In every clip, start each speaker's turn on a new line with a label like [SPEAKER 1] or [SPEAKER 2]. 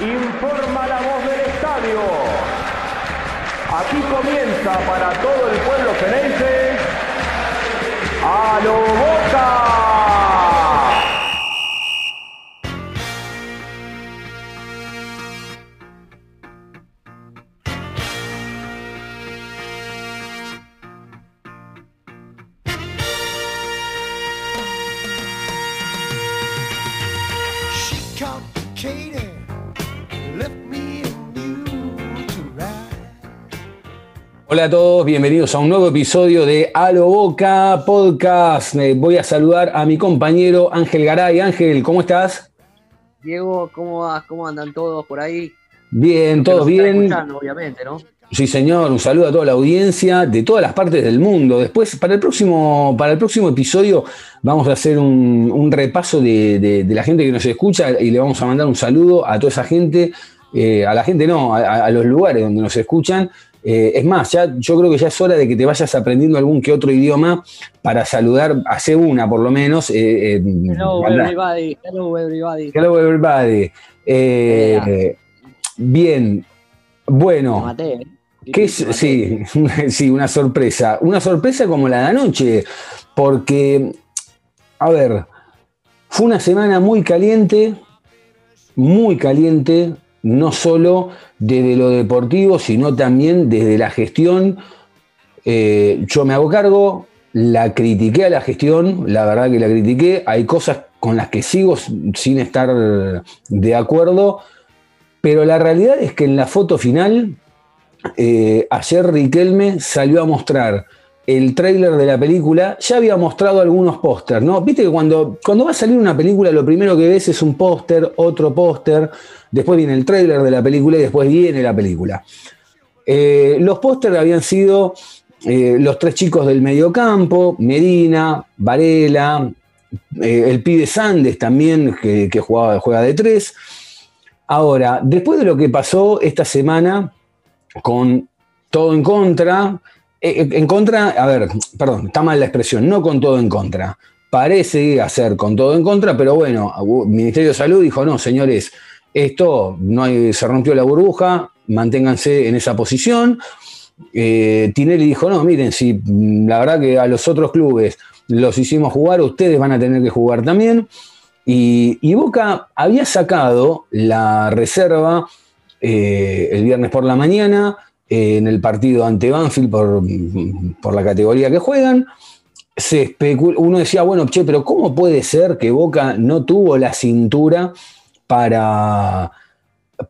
[SPEAKER 1] informa la voz del estadio. Aquí comienza para todo el pueblo ceneice a lo boca.
[SPEAKER 2] Hola a todos, bienvenidos a un nuevo episodio de A lo Boca Podcast. Eh, voy a saludar a mi compañero Ángel Garay. Ángel, ¿cómo estás?
[SPEAKER 3] Diego, ¿cómo vas? ¿Cómo andan todos por ahí?
[SPEAKER 2] Bien, todos bien.
[SPEAKER 3] obviamente, ¿no?
[SPEAKER 2] Sí, señor, un saludo a toda la audiencia de todas las partes del mundo. Después, para el próximo, para el próximo episodio, vamos a hacer un, un repaso de, de- de la gente que nos escucha y le vamos a mandar un saludo a toda esa gente, eh, a la gente no, a, a los lugares donde nos escuchan. Eh, es más, ya, yo creo que ya es hora de que te vayas aprendiendo algún que otro idioma para saludar, hace una por lo menos. eh, eh,
[SPEAKER 3] Hello, everybody. Hello, everybody.
[SPEAKER 2] Hello, everybody. Eh, bien, bueno.
[SPEAKER 3] ¿eh?
[SPEAKER 2] ¿Qué. Sí, sí, una sorpresa. Una sorpresa como la de anoche, porque, a ver, fue una semana muy caliente, muy caliente, no solo desde lo deportivo, sino también desde la gestión. Eh, yo me hago cargo, la critiqué a la gestión, la verdad que la critiqué, hay cosas con las que sigo sin estar de acuerdo, pero la realidad es que en la foto final eh, ayer Riquelme salió a mostrar el tráiler de la película, ya había mostrado algunos pósters, ¿no? Viste que cuando, cuando va a salir una película lo primero que ves es un póster, otro póster, después viene el tráiler de la película y después viene la película. Eh, los pósters habían sido eh, los tres chicos del mediocampo, Medina, Varela, eh, el pibe Sandes también, que, juega de tres. Ahora, después de lo que pasó esta semana, con todo en contra. Eh, En contra, a ver, perdón, está mal la expresión, no con todo en contra. Parece hacer con todo en contra, pero bueno, el Ministerio de Salud dijo, no, señores, esto no se rompió la burbuja, manténganse en esa posición. Eh, Tinelli dijo, no, miren, si mm, la verdad que a los otros clubes los hicimos jugar, ustedes van a tener que jugar también. Y, Boca había sacado la reserva eh, el viernes por la mañana eh, en el partido ante Banfield por, por la categoría que juegan. Se uno decía, bueno, che, pero ¿cómo puede ser que Boca no tuvo la cintura para,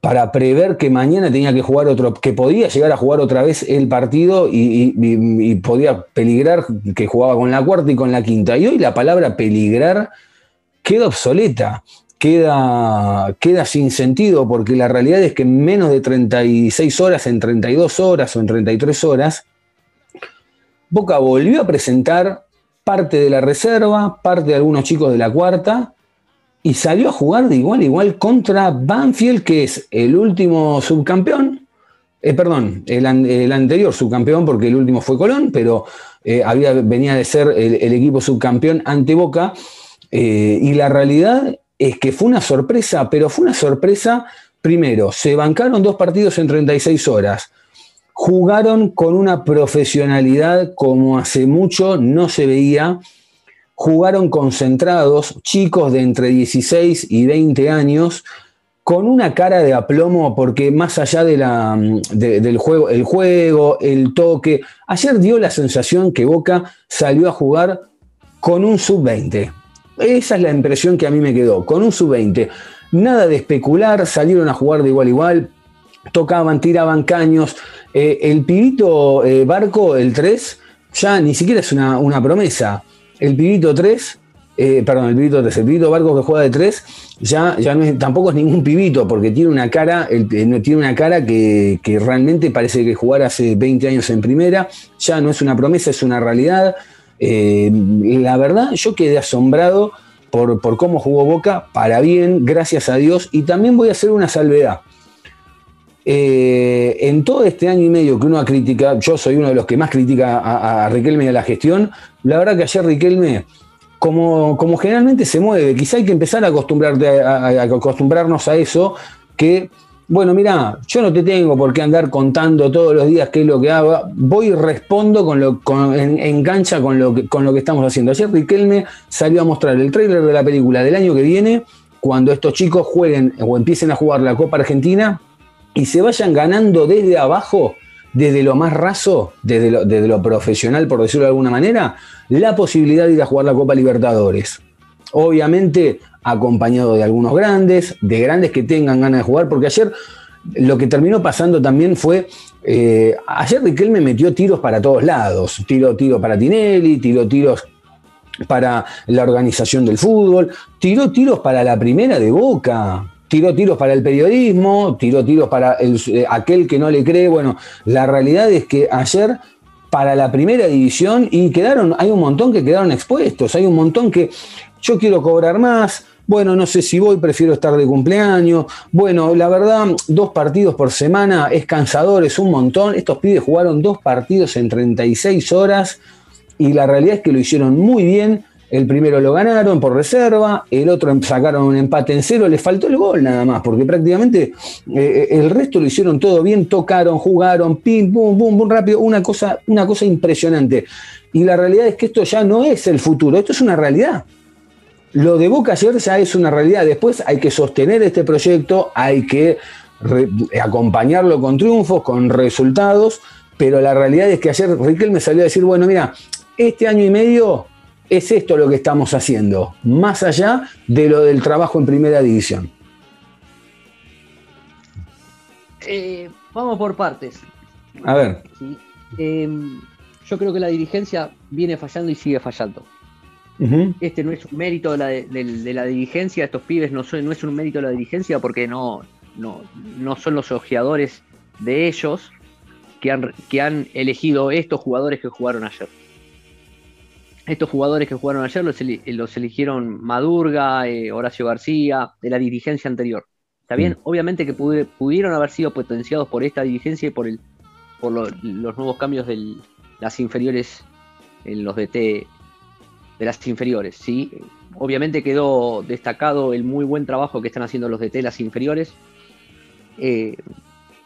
[SPEAKER 2] para prever que mañana tenía que jugar otro, que podía llegar a jugar otra vez el partido y podía peligrar que jugaba con la cuarta y con la quinta? Y hoy la palabra peligrar queda obsoleta queda, queda sin sentido, porque la realidad es que en menos de 36 horas, en 32 horas o en 33 horas, Boca volvió a presentar parte de la reserva, parte de algunos chicos de la cuarta, y salió a jugar de igual a igual contra Banfield, que es el último subcampeón, eh, perdón, el, an- el anterior subcampeón, porque el último fue Colón, pero eh, había, venía de ser el, el equipo subcampeón ante Boca, eh, y la realidad es que fue una sorpresa, pero fue una sorpresa, primero, se bancaron dos partidos en 36 horas, jugaron con una profesionalidad como hace mucho no se veía, jugaron concentrados, chicos de entre 16 y 20 años, con una cara de aplomo, porque más allá de la, de- del juego, el juego, el toque, ayer dio la sensación que Boca salió a jugar con un sub-20. Esa es la impresión que a mí me quedó, con un sub-20. Nada de especular, salieron a jugar de igual a igual, tocaban, tiraban caños. Eh, el pibito eh, Barco, el 3, ya ni siquiera es una, una promesa. El pibito 3, eh, perdón, el pibito 3, el pibito Barco que juega de 3, ya, ya no es, tampoco es ningún pibito, porque tiene una cara, el- tiene una cara que, que realmente parece que jugar hace 20 años en primera, ya no es una promesa, es una realidad. Eh, la verdad, yo quedé asombrado por, por cómo jugó Boca, para bien, gracias a Dios, y también voy a hacer una salvedad. Eh, en todo este año y medio que uno ha criticado, yo soy uno de los que más critica a, Riquelme y a la gestión, la verdad que ayer Riquelme, como, como generalmente se mueve, quizá hay que empezar a, acostumbrarte a acostumbrarnos a eso, que, bueno, mira, yo no te tengo por qué andar contando todos los días qué es lo que hago, voy y respondo con lo, en, en cancha con lo, que, con lo que estamos haciendo. Ayer Riquelme salió a mostrar el tráiler de la película del año que viene, cuando estos chicos jueguen o empiecen a jugar la Copa Argentina y se vayan ganando desde abajo, desde lo más raso, desde lo, desde lo profesional, por decirlo de alguna manera, la posibilidad de ir a jugar la Copa Libertadores. Obviamente acompañado de algunos grandes, de grandes que tengan ganas de jugar, porque ayer lo que terminó pasando también fue, eh, ayer Riquelme metió tiros para todos lados, tiró tiro para Tinelli, tiró tiros para la organización del fútbol, tiró tiros para la primera de Boca, tiró tiros para el periodismo, tiró tiros para eh, aquel que no le cree. Bueno, la realidad es que ayer para la primera división y quedaron, hay un montón que quedaron expuestos, hay un montón que yo quiero cobrar más, bueno, no sé si voy, prefiero estar de cumpleaños. Bueno, la verdad, dos partidos por semana es cansador, es un montón. Estos pibes jugaron dos partidos en 36 horas y la realidad es que lo hicieron muy bien. El primero lo ganaron por reserva, el otro sacaron un empate en cero, les faltó el gol nada más, porque prácticamente eh, el resto lo hicieron todo bien, tocaron, jugaron, pim, pum, pum, pum, rápido, una cosa, una cosa impresionante. Y la realidad es que esto ya no es el futuro, esto es una realidad. Lo de Boca ayer ya es una realidad. Después hay que sostener este proyecto, hay que acompañarlo con triunfos, con resultados, pero la realidad es que ayer Riquelme salió a decir, bueno, mira, este año y medio es esto lo que estamos haciendo, más allá de lo del trabajo en primera división.
[SPEAKER 4] Eh, vamos por partes.
[SPEAKER 2] A ver.
[SPEAKER 4] ¿sí? Eh, yo creo que la dirigencia viene fallando y sigue fallando.
[SPEAKER 2] Uh -huh.
[SPEAKER 4] Este no es un mérito de la, de, de la dirigencia, estos pibes no, son, no es un mérito de la dirigencia porque no, no, no son los ojeadores de ellos que han, que han elegido estos jugadores que jugaron ayer. Estos jugadores que jugaron ayer los, los eligieron Madurga, eh, Horacio García, de la dirigencia anterior. Está bien, mm. obviamente que pude, pudieron haber sido potenciados por esta dirigencia y por, el, por lo, los nuevos cambios de las inferiores en los DT de las inferiores. ¿sí? Obviamente quedó destacado el muy buen trabajo que están haciendo los DT las inferiores. Eh,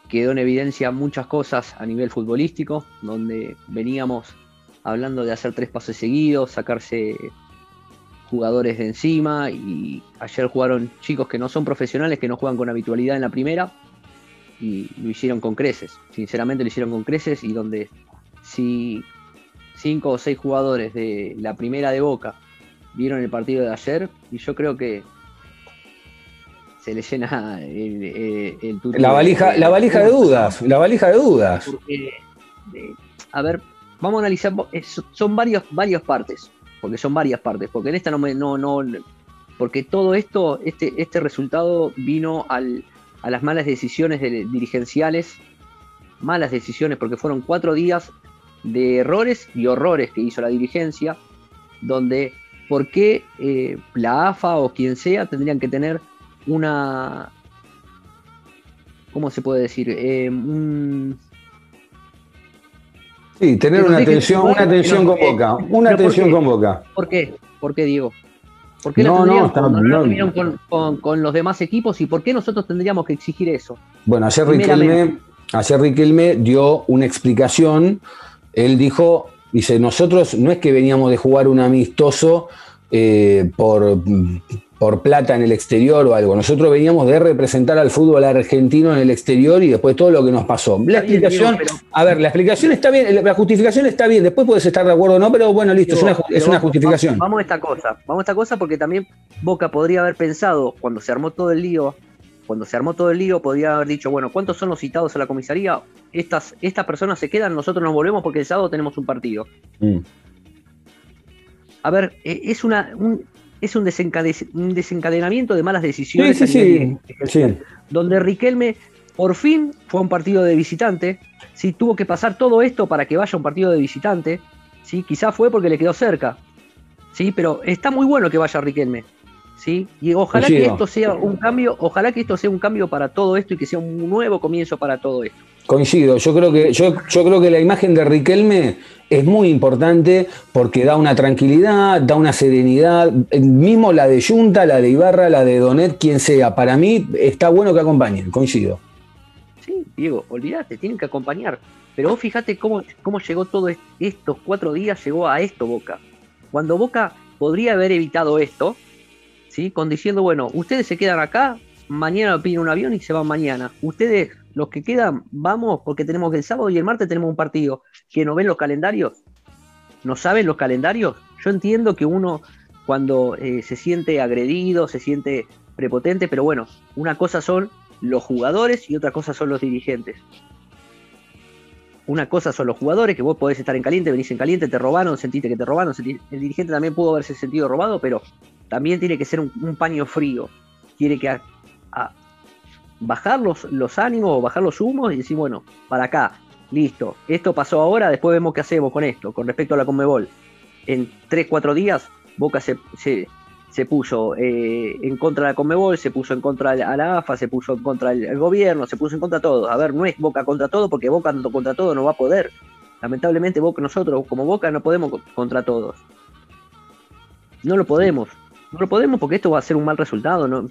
[SPEAKER 4] quedó en evidencia muchas cosas a nivel futbolístico, donde veníamos hablando de hacer tres pases seguidos, sacarse jugadores de encima y ayer jugaron chicos que no son profesionales, que no juegan con habitualidad en la primera y lo hicieron con creces, sinceramente lo hicieron con creces y donde si cinco o seis jugadores de la primera de Boca vieron el partido de ayer y yo creo que se le llena el, el, el
[SPEAKER 2] la valija, de, la valija de dudas, la valija de dudas.
[SPEAKER 4] Porque, de, a ver, vamos a analizar, son varios, varias partes, porque son varias partes, porque en esta no me, no, no, porque todo esto, este, este resultado vino al, a las malas decisiones de, dirigenciales, malas decisiones, porque fueron cuatro días de errores y horrores que hizo la dirigencia, donde por qué eh, la AFA o quien sea tendrían que tener una, ¿cómo se puede decir? Eh, un,
[SPEAKER 2] Sí, tener una atención, una atención con Boca, una atención con Boca.
[SPEAKER 4] ¿Por qué? ¿Por qué, Diego? ¿Por qué no, no, está, no, no. Con, con, con, los demás equipos y por qué nosotros tendríamos que exigir eso?
[SPEAKER 2] Bueno, ayer Riquelme, ayer Riquelme dio una explicación. Él dijo, dice, nosotros no es que veníamos de jugar un amistoso eh, por, por plata en el exterior o algo. Nosotros veníamos de representar al fútbol argentino en el exterior y después todo lo que nos pasó. La explicación, a ver, la explicación está bien, la justificación está bien, después puedes estar de acuerdo o no, pero bueno, listo, es, una, es una, justificación.
[SPEAKER 4] Vamos, vamos, a esta cosa, vamos a esta cosa porque también Boca podría haber pensado, cuando se armó todo el lío, cuando se armó todo el lío, podría haber dicho, bueno, ¿cuántos son los citados a la comisaría? Estas, estas personas se quedan, nosotros nos volvemos porque el sábado tenemos un partido. Mm. A ver, eh, es una, un, es un, desencade un, desencadenamiento de malas decisiones.
[SPEAKER 2] Sí, sí, sí.
[SPEAKER 4] Donde Riquelme por fin fue a un partido de visitante. ¿sí? Tuvo que pasar todo esto para que vaya a un partido de visitante. ¿sí? Quizá fue porque le quedó cerca. ¿sí? Pero está muy bueno que vaya Riquelme. ¿Sí? Y ojalá que esto sea un cambio, ojalá que esto sea un cambio para todo esto y que sea un nuevo comienzo para todo esto.
[SPEAKER 2] Coincido, yo creo que, yo, yo creo que la imagen de Riquelme es muy importante porque da una tranquilidad, da una serenidad, mismo la de Junta, la de Ibarra, la de Donet, quien sea, para mí está bueno que acompañen, coincido.
[SPEAKER 4] Sí, Diego, olvídate, tienen que acompañar. Pero vos fíjate cómo, cómo llegó todo estos cuatro días, llegó a esto Boca. Cuando Boca podría haber evitado esto, Con diciendo, bueno, ustedes se quedan acá, mañana piden un avión y se van mañana. Ustedes, los que quedan, vamos porque tenemos que el sábado y el martes tenemos un partido. ¿Que no ven los calendarios? ¿No saben los calendarios? Yo entiendo que uno cuando eh, se siente agredido, se siente prepotente, pero bueno, una cosa son los jugadores y otra cosa son los dirigentes. Una cosa son los jugadores, que vos podés estar en caliente, venís en caliente, te robaron, sentiste que te robaron, el dirigente también pudo haberse sentido robado, pero también tiene que ser un, paño frío. Tiene que bajar los, ánimos o bajar los humos y decir, bueno, para acá, listo, esto pasó ahora, después vemos qué hacemos con esto, con respecto a la Conmebol. En 3-4 días, Boca se, se puso eh, en contra de la Conmebol, se puso en contra de la AFA, se puso en contra del gobierno, se puso en contra de todo. A ver, no es Boca contra todo, porque Boca contra todo no va a poder. Lamentablemente Boca, nosotros como Boca no podemos contra todos. No lo podemos. No lo podemos porque esto va a ser un mal resultado. No,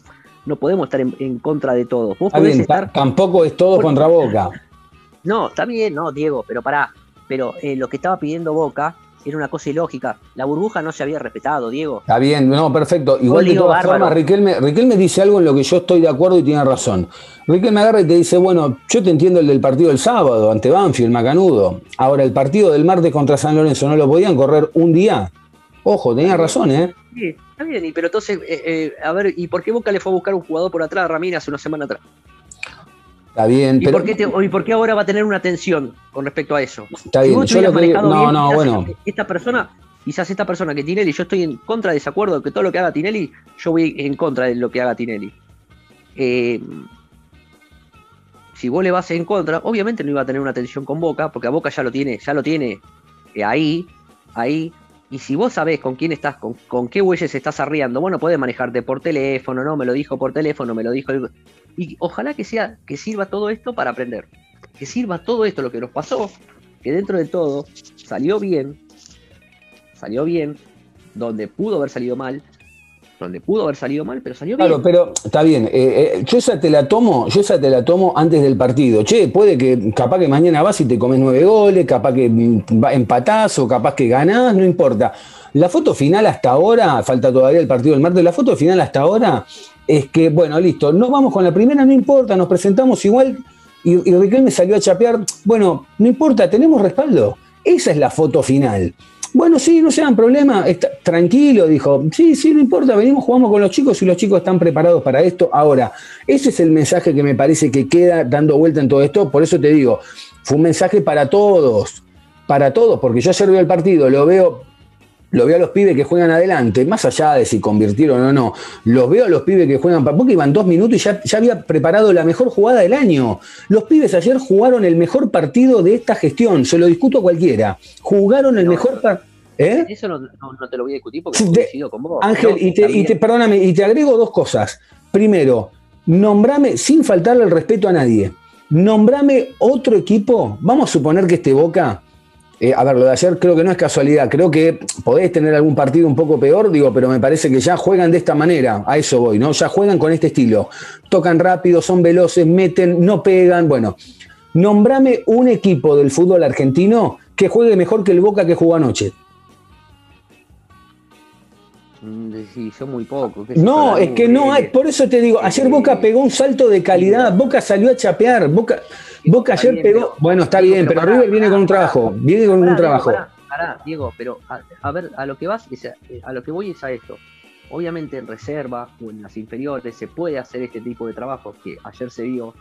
[SPEAKER 4] no podemos estar en, contra de todos.
[SPEAKER 2] tampoco es todo contra Boca.
[SPEAKER 4] No, está bien, no, Diego, pero pará. Pero eh, lo que estaba pidiendo Boca era una cosa ilógica. La burbuja no se había respetado, Diego.
[SPEAKER 2] Está bien, no, perfecto. Igual de todas formas, Riquelme, dice algo en lo que yo estoy de acuerdo y tiene razón. Riquelme agarra y te dice, bueno, yo te entiendo el del partido del sábado ante Banfield, Macanudo. Ahora, el partido del martes contra San Lorenzo no lo podían correr un día. Ojo, tenía razón, ¿eh?
[SPEAKER 4] Sí, está bien, pero entonces, eh, eh, a ver, ¿y por qué Boca le fue a buscar un jugador por atrás a Ramírez hace una semana atrás?
[SPEAKER 2] Está bien,
[SPEAKER 4] ¿Y, por qué ¿Y por qué ahora va a tener una tensión con respecto a eso?
[SPEAKER 2] Está bien, yo lo que No, no, bueno.
[SPEAKER 4] Esta persona, quizás esta persona que Tinelli, yo estoy en contra, de desacuerdo que todo lo que haga Tinelli, yo voy en contra de lo que haga Tinelli. Eh, si vos le vas en contra, obviamente no iba a tener una tensión con Boca, porque a Boca ya lo tiene, ya lo tiene ahí, ahí. Y si vos sabés con quién estás, con, con qué güeyes estás arriando, bueno, puedes manejarte por teléfono, no, me lo dijo por teléfono, me lo dijo. Y ojalá que sea, que sirva todo esto para aprender. Que sirva todo esto, lo que nos pasó, que dentro de todo salió bien, salió bien, donde pudo haber salido mal, donde pudo haber salido mal, pero salió bien.
[SPEAKER 2] Claro, pero está bien. Eh, eh, yo esa te la tomo, yo esa te la tomo antes del partido. Che, puede que capaz que mañana vas y te comes nueve goles, capaz que mm, empatás o capaz que ganás, no importa. La foto final hasta ahora, falta todavía el partido del martes, la foto final hasta ahora es que, bueno, listo, no vamos con la primera, no importa, nos presentamos igual y, y Riquelme salió a chapear, bueno, no importa, tenemos respaldo. Esa es la foto final. Bueno, sí, no sean problema, está, tranquilo, dijo. Sí, sí, no importa, venimos, jugamos con los chicos y los chicos están preparados para esto. Ahora, ese es el mensaje que me parece que queda dando vuelta en todo esto. Por eso te digo, fue un mensaje para todos, para todos, porque yo ayer veo el partido, lo veo lo veo a los pibes que juegan adelante, más allá de si convirtieron o no, los veo a los pibes que juegan, porque iban dos minutos y ya, ya, había preparado la mejor jugada del año. Los pibes ayer jugaron el mejor partido de esta gestión, se lo discuto a cualquiera. Jugaron el mejor partido.
[SPEAKER 4] ¿Eh? Eso no, te lo voy a discutir porque coincido con vos.
[SPEAKER 2] Ángel, y, te, y te, perdóname, y te agrego dos cosas. Primero, nombrame, sin faltarle el respeto a nadie, nombrame otro equipo, vamos a suponer que este Boca eh, a ver, lo de ayer creo que no es casualidad. Creo que podés tener algún partido un poco peor, digo, pero me parece que ya juegan de esta manera. A eso voy, ¿no? Ya juegan con este estilo. Tocan rápido, son veloces, meten, no pegan. Bueno, nombrame un equipo del fútbol argentino que juegue mejor que el Boca que jugó anoche.
[SPEAKER 4] Mm, sí, son muy pocos.
[SPEAKER 2] No, es que no hay, por eso te digo, ayer Boca pegó un salto de calidad, Boca salió a chapear, Boca, Boca ayer pegó. bueno, está bien, pero, River viene con un trabajo. Viene con un trabajo.
[SPEAKER 4] Pará, Diego, pero a, ver, a lo que vas, eh, a lo que voy es a esto. Obviamente en reserva o en las inferiores se puede hacer este tipo de trabajo que ayer se vio,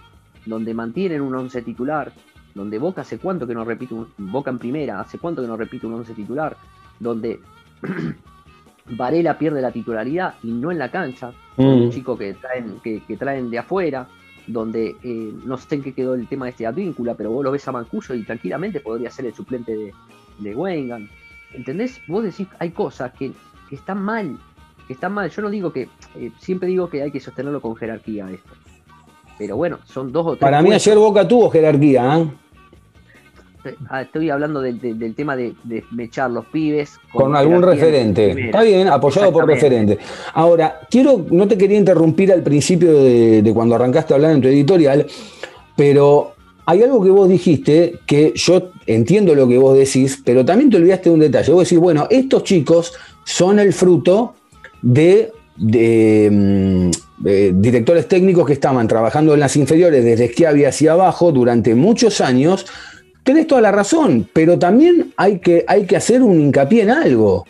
[SPEAKER 4] donde mantienen un once titular, donde Boca hace cuánto que no repite un, Boca en primera, hace cuánto que no repite un once titular, donde Varela pierde la titularidad y no en la cancha, un mm. chico que traen, que traen de afuera, donde eh, no sé en qué quedó el tema de este Advíncula, pero vos lo ves a Mancuso y tranquilamente podría ser el suplente de, de ¿Entendés? Vos decís, hay cosas que, están mal, que están mal. Yo no digo que, eh, siempre digo que hay que sostenerlo con jerarquía esto. Pero bueno, son dos o tres.
[SPEAKER 2] Para mí ayer Boca tuvo jerarquía, ¿eh?
[SPEAKER 4] Ah, Estoy hablando del, tema de, de mechar los pibes
[SPEAKER 2] con algún referente.
[SPEAKER 4] primera.
[SPEAKER 2] Está bien, apoyado por referente. Ahora, quiero, no te quería interrumpir al principio de, cuando arrancaste a hablar en tu editorial, pero hay algo que vos dijiste que yo entiendo lo que vos decís, pero también te olvidaste de un detalle. Vos decís, bueno, estos chicos son el fruto de, de, mm, directores técnicos que estaban trabajando en las inferiores desde Schiavi hacia abajo durante muchos años. Tenés toda la razón, pero también hay que, hay que hacer un hincapié en algo.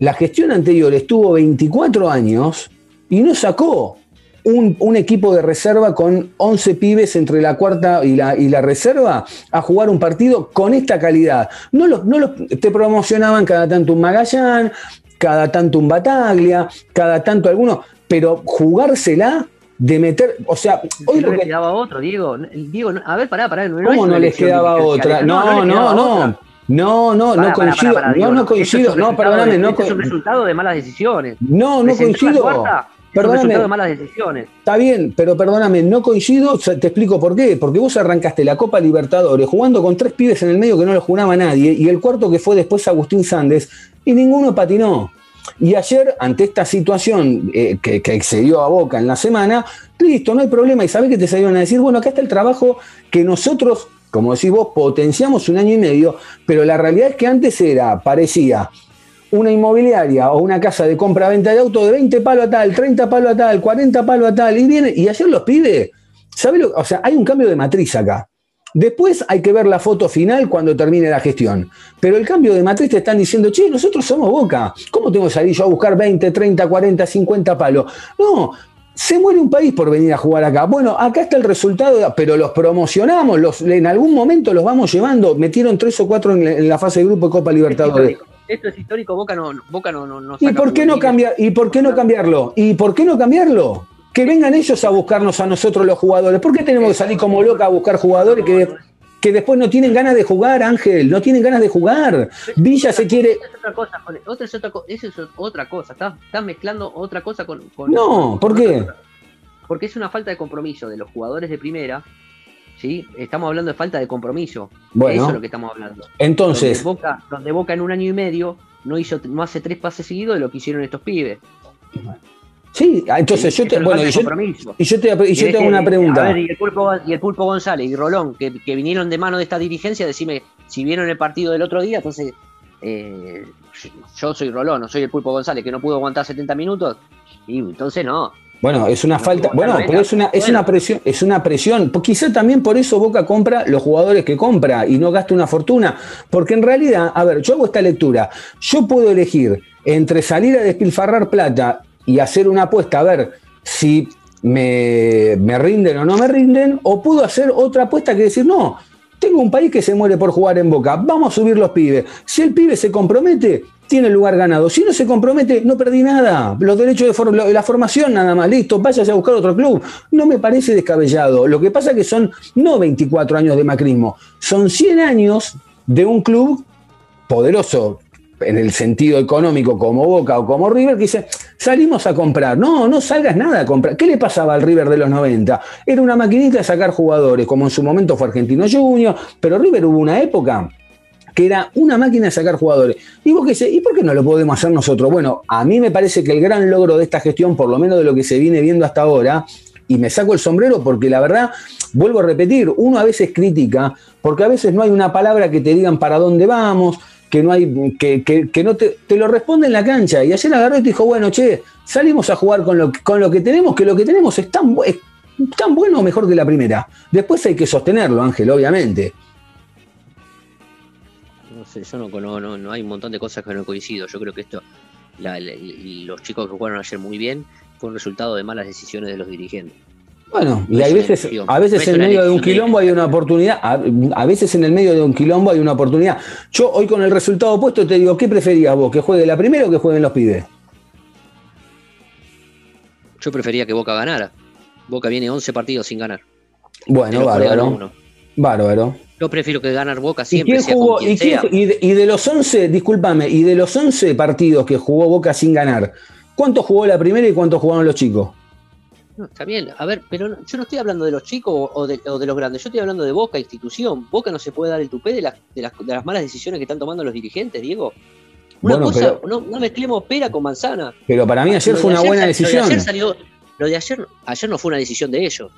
[SPEAKER 2] La gestión anterior estuvo 24 años y no sacó un, un equipo de reserva con 11 pibes entre la cuarta y la, y la reserva a jugar un partido con esta calidad. No, los- no te promocionaban cada tanto un Magallán, cada tanto un Bataglia, cada tanto alguno, pero jugársela de meter, o sea, hoy
[SPEAKER 4] no
[SPEAKER 2] lo
[SPEAKER 4] les
[SPEAKER 2] que,
[SPEAKER 4] quedaba otro, Diego. Diego, no- a ver, pará, pará. No,
[SPEAKER 2] ¿Cómo no les
[SPEAKER 4] elección
[SPEAKER 2] quedaba otra? No, no, no. No, no, no coincido. no, no coincido. No, perdóname,
[SPEAKER 4] de-
[SPEAKER 2] no
[SPEAKER 4] es un resultado de malas decisiones.
[SPEAKER 2] No, no coincido.
[SPEAKER 4] cuarta es un
[SPEAKER 2] Perdóname.
[SPEAKER 4] resultado de malas decisiones.
[SPEAKER 2] Está bien, pero perdóname, no coincido, te explico por qué. Porque vos arrancaste la Copa Libertadores jugando con tres pibes en el medio que no lo jugaba nadie, y el cuarto que fue después Agustín Sandes, y ninguno patinó. Y ayer, ante esta situación eh, que, excedió a Boca en la semana, listo, no hay problema. Y sabés que te salieron a decir, bueno, acá está el trabajo que nosotros, como decís vos, potenciamos un año y medio, pero la realidad es que antes era, parecía, una inmobiliaria o una casa de compra-venta de auto de 20 palos a tal, 30 palos a tal, 40 palos a tal, y viene, y ayer los pide, ¿sabe lo? O sea, hay un cambio de matriz acá. Después hay que ver la foto final cuando termine la gestión. Pero el cambio de matriz te están diciendo, che, nosotros somos Boca. ¿Cómo tengo que salir yo a buscar 20, 30, 40, 50 palos? No, se muere un país por venir a jugar acá. Bueno, acá está el resultado, pero los promocionamos, los, en algún momento los vamos llevando. Metieron tres o cuatro en la, en la fase de grupo de Copa
[SPEAKER 4] Es
[SPEAKER 2] Libertadores.
[SPEAKER 4] Esto es histórico, Boca no, Boca no, no, no
[SPEAKER 2] ¿Y por qué no cambiar? ¿Y por qué no cambiarlo? ¿Y por qué no cambiarlo? Que vengan ellos a buscarnos a nosotros los jugadores. ¿Por qué tenemos que salir como loca a buscar jugadores que, que después no tienen ganas de jugar, Ángel? No tienen ganas de jugar. Villa se quiere.
[SPEAKER 4] Esa es otra cosa. Otra es otra, eso es otra cosa. Estás, estás mezclando otra cosa con, con-
[SPEAKER 2] No, ¿por qué?
[SPEAKER 4] Porque es una falta de compromiso de los jugadores de primera. ¿sí? Estamos hablando de falta de compromiso.
[SPEAKER 2] Bueno.
[SPEAKER 4] Eso es lo que estamos hablando.
[SPEAKER 2] Entonces,
[SPEAKER 4] donde, Boca, donde Boca en un año y medio no hizo no hace tres pases seguidos de lo que hicieron estos pibes.
[SPEAKER 2] Sí, ah, entonces
[SPEAKER 4] Sí,
[SPEAKER 2] yo te, bueno, y yo, y yo te, y yo
[SPEAKER 4] Y
[SPEAKER 2] te hago una pregunta.
[SPEAKER 4] A ver, y el, Pulpo, y el Pulpo González y Rolón, que, que vinieron de mano de esta dirigencia, decime si vieron el partido del otro día, entonces eh, yo soy Rolón, no soy el Pulpo González, que no pudo aguantar 70 minutos, y entonces no.
[SPEAKER 2] Bueno, es una
[SPEAKER 4] No,
[SPEAKER 2] falta.
[SPEAKER 4] no,
[SPEAKER 2] Bueno,
[SPEAKER 4] no,
[SPEAKER 2] pero es una, es
[SPEAKER 4] Bueno.
[SPEAKER 2] una presión, es una presión. Pues Quizá también por eso Boca compra los jugadores que compra y no gasta una fortuna. Porque en realidad, a ver, yo hago esta lectura. Yo puedo elegir entre salir a despilfarrar plata y hacer una apuesta, a ver si me, me rinden o no me rinden, o puedo hacer otra apuesta que decir, no, tengo un país que se muere por jugar en Boca, vamos a subir los pibes. Si el pibe se compromete, tiene el lugar ganado. Si no se compromete, no perdí nada. Los derechos de la formación nada más, listo, váyase a buscar otro club. No me parece descabellado. Lo que pasa es que son no 24 años de macrismo, son 100 años de un club poderoso en el sentido económico como Boca o como River, que dice, salimos a comprar. No, no salgas nada a comprar. ¿Qué le pasaba al River de los 90? Era una maquinita de sacar jugadores, como en su momento fue Argentino Junior, pero River hubo una época que era una máquina de sacar jugadores. Y vos qué sé, ¿y por qué no lo podemos hacer nosotros? Bueno, a mí me parece que el gran logro de esta gestión, por lo menos de lo que se viene viendo hasta ahora, y me saco el sombrero porque la verdad, vuelvo a repetir, uno a veces critica, porque a veces no hay una palabra que te digan para dónde vamos, que no hay, que, que- que no te, te lo responde en la cancha. Y ayer agarró y te dijo, bueno, che, salimos a jugar con lo, con lo que tenemos, que lo que tenemos es tan, es tan bueno o mejor que la primera. Después hay que sostenerlo, Ángel, obviamente.
[SPEAKER 4] No sé, yo no, no, no, no hay un montón de cosas que no coincido. Yo creo que esto, la- los chicos que jugaron ayer muy bien, fue un resultado de malas decisiones de los dirigentes.
[SPEAKER 2] Bueno, y hay veces, a veces en medio de un quilombo hay una oportunidad, a, a veces en el medio de un quilombo hay una oportunidad. Yo hoy con el resultado opuesto te digo, ¿qué preferías vos? ¿Que juegue la primera o que jueguen los pibes?
[SPEAKER 4] Yo prefería que Boca ganara. Boca viene 11 partidos sin ganar.
[SPEAKER 2] Bueno, bárbaro. Bárbaro.
[SPEAKER 4] Yo prefiero que ganar Boca
[SPEAKER 2] ¿Y
[SPEAKER 4] siempre,
[SPEAKER 2] quién
[SPEAKER 4] sea
[SPEAKER 2] jugó?
[SPEAKER 4] con quien
[SPEAKER 2] ¿Y, quién-
[SPEAKER 4] sea.
[SPEAKER 2] y de, y de los 11, discúlpame, y de los 11 partidos que jugó Boca sin ganar, ¿cuántos jugó la primera y cuántos jugaron los chicos?
[SPEAKER 4] No, está bien, a ver, pero no- yo no estoy hablando de los chicos o de, o de los grandes, yo estoy hablando de Boca, institución. Boca no se puede dar el tupé de las, de las, de las malas decisiones que están tomando los dirigentes, Diego. Una
[SPEAKER 2] Bueno,
[SPEAKER 4] cosa,
[SPEAKER 2] pero-
[SPEAKER 4] no, no mezclemos pera con manzana.
[SPEAKER 2] Pero para mí ayer fue una buena decisión.
[SPEAKER 4] Lo de ayer, salió- lo de ayer, ayer no fue una decisión de ellos.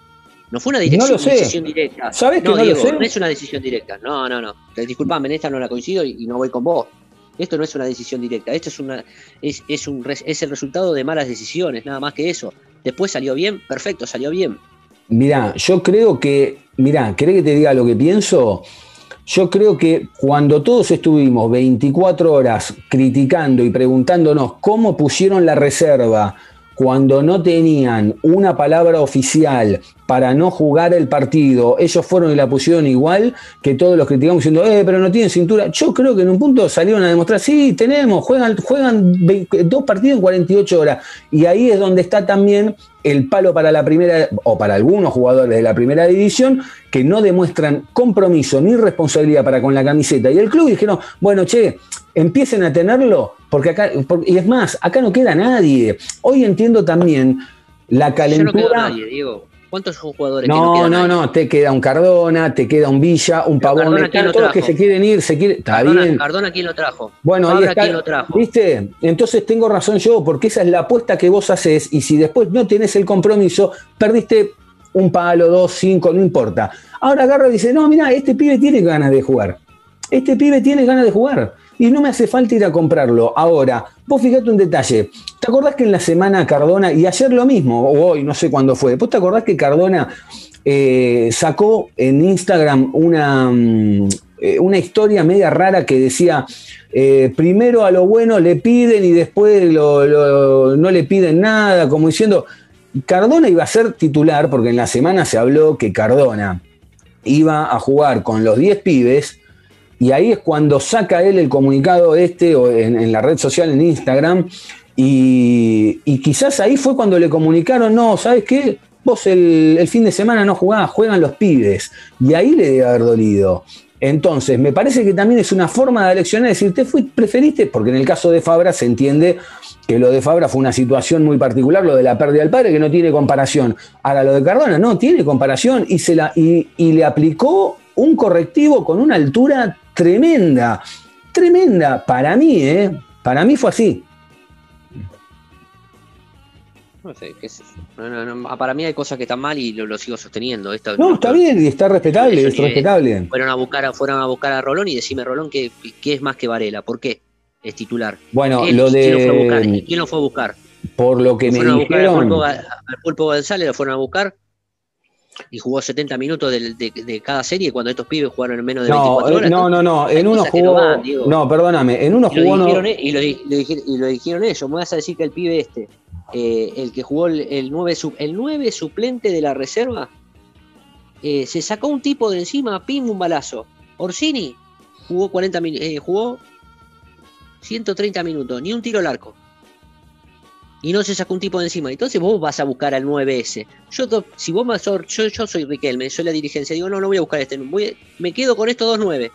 [SPEAKER 4] No fue una dirección,
[SPEAKER 2] lo sé.
[SPEAKER 4] decisión directa.
[SPEAKER 2] ¿Sabés que
[SPEAKER 4] no,
[SPEAKER 2] no lo
[SPEAKER 4] Diego,
[SPEAKER 2] sé?
[SPEAKER 4] no es una decisión directa. No, no, no. Disculpame, en esta no la coincido y, y no voy con vos. Esto no es una decisión directa. Esto es una es, es un es el resultado de malas decisiones, nada más que eso. Después salió bien, perfecto, salió bien.
[SPEAKER 2] Mirá, yo creo que, mirá, ¿querés que te diga lo que pienso? Yo creo que cuando todos estuvimos 24 horas criticando y preguntándonos cómo pusieron la reserva cuando no tenían una palabra oficial para no jugar el partido, ellos fueron y la pusieron igual que todos los criticamos diciendo, eh, pero no tienen cintura. Yo creo que en un punto salieron a demostrar, sí, tenemos, juegan, juegan dos partidos en 48 horas. Y ahí es donde está también el palo para la primera, o para algunos jugadores de la primera división, que no demuestran compromiso ni responsabilidad para con la camiseta. Y el club dijeron, bueno, che, empiecen a tenerlo, porque acá, y es más, acá no queda nadie. Hoy entiendo también la
[SPEAKER 4] no
[SPEAKER 2] calentura.
[SPEAKER 4] nadie, Diego. ¿Cuántos jugadores que no
[SPEAKER 2] No, no, no, te queda un Cardona, te queda un Villa, un
[SPEAKER 4] Pero
[SPEAKER 2] Pavón, están
[SPEAKER 4] ¿quién lo
[SPEAKER 2] todos los que se quieren ir, se quieren, está
[SPEAKER 4] Cardona,
[SPEAKER 2] bien.
[SPEAKER 4] Cardona, ¿quién lo trajo?
[SPEAKER 2] Bueno, ahí
[SPEAKER 4] Fabra,
[SPEAKER 2] está.
[SPEAKER 4] ¿quién lo trajo?
[SPEAKER 2] ¿Viste? Entonces tengo razón yo, porque esa es la apuesta que vos haces, y si después no tenés el compromiso, perdiste un palo, dos, cinco, no importa. Ahora agarra y dice, no, mira, este pibe tiene ganas de jugar. Este pibe tiene ganas de jugar. Y no me hace falta ir a comprarlo. Ahora, vos fijate un detalle. ¿Te acordás que en la semana Cardona, y ayer lo mismo, o hoy, no sé cuándo fue, ¿vos te acordás que Cardona eh, sacó en Instagram una, mm, eh, una historia media rara que decía, eh, primero a lo bueno le piden y después lo- no le piden nada, como diciendo, Cardona iba a ser titular, porque en la semana se habló que Cardona iba a jugar con los 10 pibes, y ahí es cuando saca él el comunicado este o en, la red social, en Instagram, y, quizás ahí fue cuando le comunicaron, no, ¿sabes qué? Vos el, fin de semana no jugás, juegan los pibes. Y ahí le debe haber dolido. Entonces, me parece que también es una forma de eleccionar, decir, te fui, preferiste, porque en el caso de Fabra se entiende que lo de Fabra fue una situación muy particular, lo de la pérdida del padre, que no tiene comparación. Ahora, lo de Cardona no tiene comparación y, se la, y le aplicó un correctivo con una altura tremenda, tremenda. Para mí, ¿eh? Para mí fue así.
[SPEAKER 4] No sé, qué yo. No, no, no, Para mí hay cosas que están mal y lo, lo sigo sosteniendo. Esto,
[SPEAKER 2] No, está bien y está respetable, es respetable.
[SPEAKER 4] Fueron a buscar a, fueron a buscar a Rolón y decime, Rolón, ¿qué, qué es más que Varela? ¿Por qué es titular?
[SPEAKER 2] Bueno,
[SPEAKER 4] Él,
[SPEAKER 2] lo
[SPEAKER 4] ¿quién, lo fue a buscar?
[SPEAKER 2] de.
[SPEAKER 4] ¿Quién lo fue a buscar?
[SPEAKER 2] Por lo que me
[SPEAKER 4] buscar al
[SPEAKER 2] dijeron.
[SPEAKER 4] Pulpo, al Pulpo González, lo fueron a buscar y jugó 70 minutos de, de cada serie cuando estos pibes jugaron en menos de
[SPEAKER 2] No,
[SPEAKER 4] 24
[SPEAKER 2] eh,
[SPEAKER 4] horas.
[SPEAKER 2] no, no, no. En uno
[SPEAKER 4] no
[SPEAKER 2] jugó.
[SPEAKER 4] van.
[SPEAKER 2] No, perdóname. En uno
[SPEAKER 4] Y
[SPEAKER 2] jugó.
[SPEAKER 4] dijeron, e- y, lo, di- lo dije- y lo dijeron ellos. Me vas a decir que el pibe este, eh, el que jugó el, el 9, su- el 9 suplente de la reserva, eh, se sacó un tipo de encima, pim, un balazo. Orsini jugó 40 min- eh, jugó 130 minutos, ni un tiro al arco. Y no se sacó un tipo de encima. Entonces vos vas a buscar al 9S. Yo, si vos yo, yo soy Riquelme, soy la dirigencia, digo, no, no voy a buscar este. voy- me quedo con estos dos 9.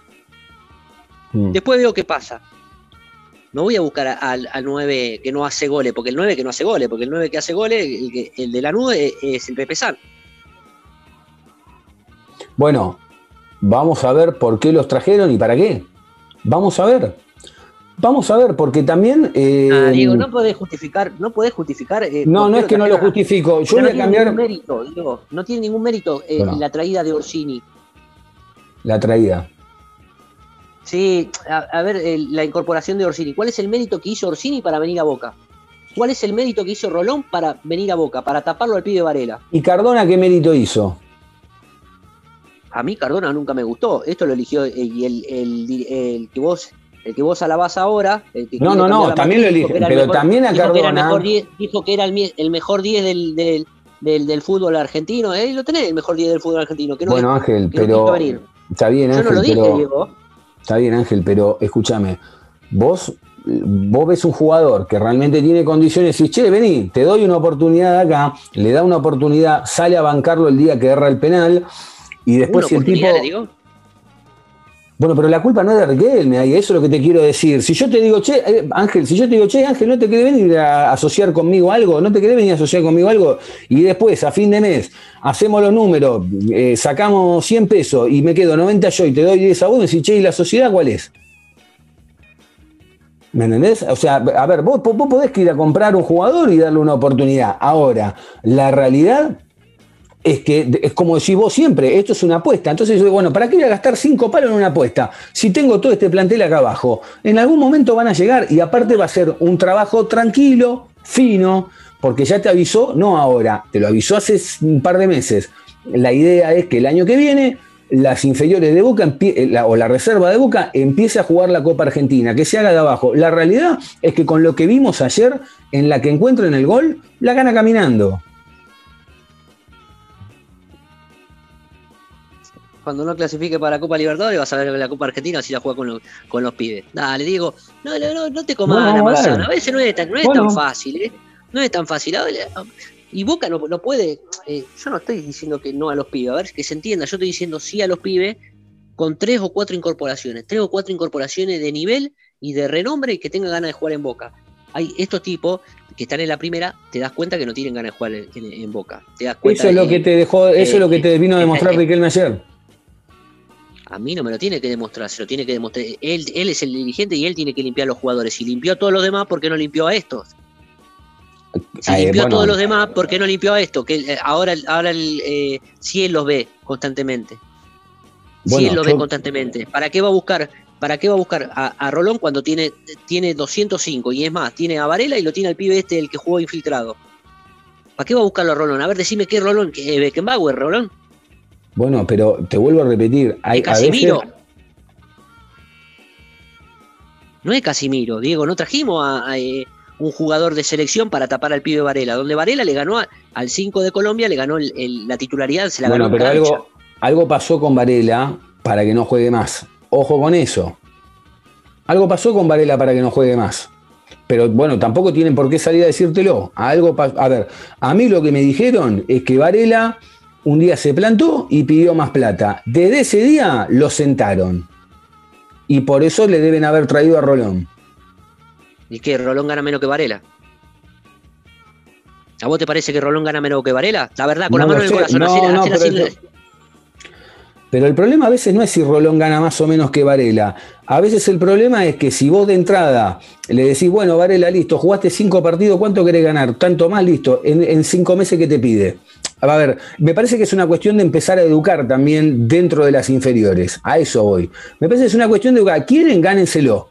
[SPEAKER 2] Mm.
[SPEAKER 4] Después veo qué pasa. No voy a buscar al, al 9 que no hace goles, porque el 9 que no hace goles, porque el 9 que hace goles, el, el de la nube es, es el Pepe San.
[SPEAKER 2] Bueno, vamos a ver por qué los trajeron y para qué. Vamos a ver. Vamos a ver, porque también. eh,
[SPEAKER 4] Ah, Diego, no podés justificar, no podés justificar. eh,
[SPEAKER 2] no, no es que no lo
[SPEAKER 4] a-
[SPEAKER 2] justifico. Yo voy a
[SPEAKER 4] no tiene
[SPEAKER 2] cambiar
[SPEAKER 4] ningún mérito, Diego, no tiene ningún mérito eh,
[SPEAKER 2] Bueno.
[SPEAKER 4] la traída de Orsini.
[SPEAKER 2] la traída.
[SPEAKER 4] Sí, a, a ver, la incorporación de Orsini. ¿Cuál es el mérito que hizo Orsini para venir a Boca? ¿Cuál es el mérito que hizo Rolón para venir a Boca, para taparlo al pibe Varela?
[SPEAKER 2] ¿Y Cardona qué mérito hizo?
[SPEAKER 4] A mí Cardona nunca me gustó. Esto lo eligió eh, el- el que vos el que vos alabás ahora. el que
[SPEAKER 2] No, no, no, también lo eligen,
[SPEAKER 4] el
[SPEAKER 2] pero
[SPEAKER 4] mejor-
[SPEAKER 2] también a
[SPEAKER 4] dijo que era el
[SPEAKER 2] Cardona-
[SPEAKER 4] mejor 10 dijo que era el, mejor 10 del, del, del- del fútbol argentino. Eh, lo tenés, el mejor 10 del fútbol argentino. Que no
[SPEAKER 2] bueno, Ángel,
[SPEAKER 4] que no
[SPEAKER 2] pero.
[SPEAKER 4] venir.
[SPEAKER 2] Está bien,
[SPEAKER 4] Yo
[SPEAKER 2] Ángel,
[SPEAKER 4] no lo dije,
[SPEAKER 2] pero.
[SPEAKER 4] Diego.
[SPEAKER 2] Está bien, Ángel, pero escúchame. Vos, vos ves un jugador que realmente tiene condiciones y, che, vení, te doy una oportunidad acá, le da una oportunidad, sale a bancarlo el día que erra el penal, y después si el tipo.
[SPEAKER 4] digo.
[SPEAKER 2] Bueno, pero la culpa no es de Riquelme, ahí, eso es lo que te quiero decir. Si yo te digo, che, eh, Ángel, si yo te digo, che, Ángel, ¿no te querés venir a asociar conmigo algo? ¿No te querés venir a asociar conmigo algo? Y después, a fin de mes, hacemos los números, eh, sacamos 100 pesos y me quedo 90 yo y te doy 10 a vos, decís, che, ¿y la sociedad cuál es? ¿Me entendés? O sea, a ver, vos, vos podés ir a comprar un jugador y darle una oportunidad. Ahora, la realidad es que es como decís vos siempre, esto es una apuesta. Entonces yo digo, bueno, ¿para qué voy a gastar cinco palos en una apuesta? Si tengo todo este plantel acá abajo, en algún momento van a llegar y aparte va a ser un trabajo tranquilo, fino, porque ya te avisó, no ahora, te lo avisó hace un par de meses. La idea es que el año que viene las inferiores de Boca eh, o la reserva de Boca empiece a jugar la Copa Argentina, que se haga de abajo. La realidad es que con lo que vimos ayer, en la que encuentren el gol, la gana caminando.
[SPEAKER 4] Cuando no clasifique para la Copa Libertadores vas a ver la Copa Argentina si la juega con, los, con los pibes. Dale, digo, no, no, no te comas la manzana. A veces no es tan, no es tan fácil, ¿eh? No es tan fácil. Y Boca no, no puede. Eh, yo no estoy diciendo que no a los pibes, a ver que se entienda. Yo estoy diciendo sí a los pibes con tres o cuatro incorporaciones. Tres o cuatro incorporaciones de nivel y de renombre y que tengan ganas de jugar en Boca. Hay estos tipos que están en la primera, te das cuenta que no tienen ganas de jugar en, Boca. Te das cuenta
[SPEAKER 2] eso es lo que te dejó, eso es lo que te vino a demostrar Riquelme ayer.
[SPEAKER 4] A mí no me lo tiene que demostrar, se lo tiene que demostrar. Él, él es el dirigente y él tiene que limpiar a los jugadores. Si limpió a todos los demás, ¿por qué no limpió a estos? Si limpió a todos los demás, ¿por qué no limpió a esto? Que eh, ahora, ahora eh, si él los ve constantemente. si él los ve constantemente. ¿Para qué va a buscar? ¿Para qué va a buscar a, Rolón cuando tiene, tiene 205? Y es más, tiene a Varela y lo tiene al pibe este, el que jugó infiltrado. ¿Para qué va a buscarlo a Rolón? A ver, decime qué Rolón, que Beckenbauer, Rolón.
[SPEAKER 2] Bueno, pero te vuelvo a repetir. Hay,
[SPEAKER 4] Casimiro. No es Casimiro, Diego. No trajimos a, eh, un jugador de selección para tapar al pibe Varela. Donde Varela le ganó al 5 de Colombia, le ganó la titularidad, se la
[SPEAKER 2] bueno,
[SPEAKER 4] pero
[SPEAKER 2] algo, algo pasó con Varela para que no juegue más. Ojo con eso. Algo pasó con Varela para que no juegue más. Pero bueno, tampoco tienen por qué salir a decírtelo. Algo a ver, a mí lo que me dijeron es que Varela un día se plantó y pidió más plata. Desde ese día lo sentaron. Y por eso le deben haber traído a Rolón.
[SPEAKER 4] ¿Y qué? ¿Rolón gana menos que Varela? ¿A vos te parece que Rolón gana menos que Varela? La verdad, con la mano en el corazón. No,
[SPEAKER 2] pero, el problema a veces no es si Rolón gana más o menos que Varela. A veces el problema es que si vos de entrada le decís, bueno, Varela, listo, jugaste cinco partidos, ¿cuánto querés ganar? Tanto más, listo, en, en cinco meses que te pide. A ver, me parece que es una cuestión de empezar a educar también dentro de las inferiores. A eso voy. Me parece que es una cuestión de educar. ¿Quieren? Gánenselo.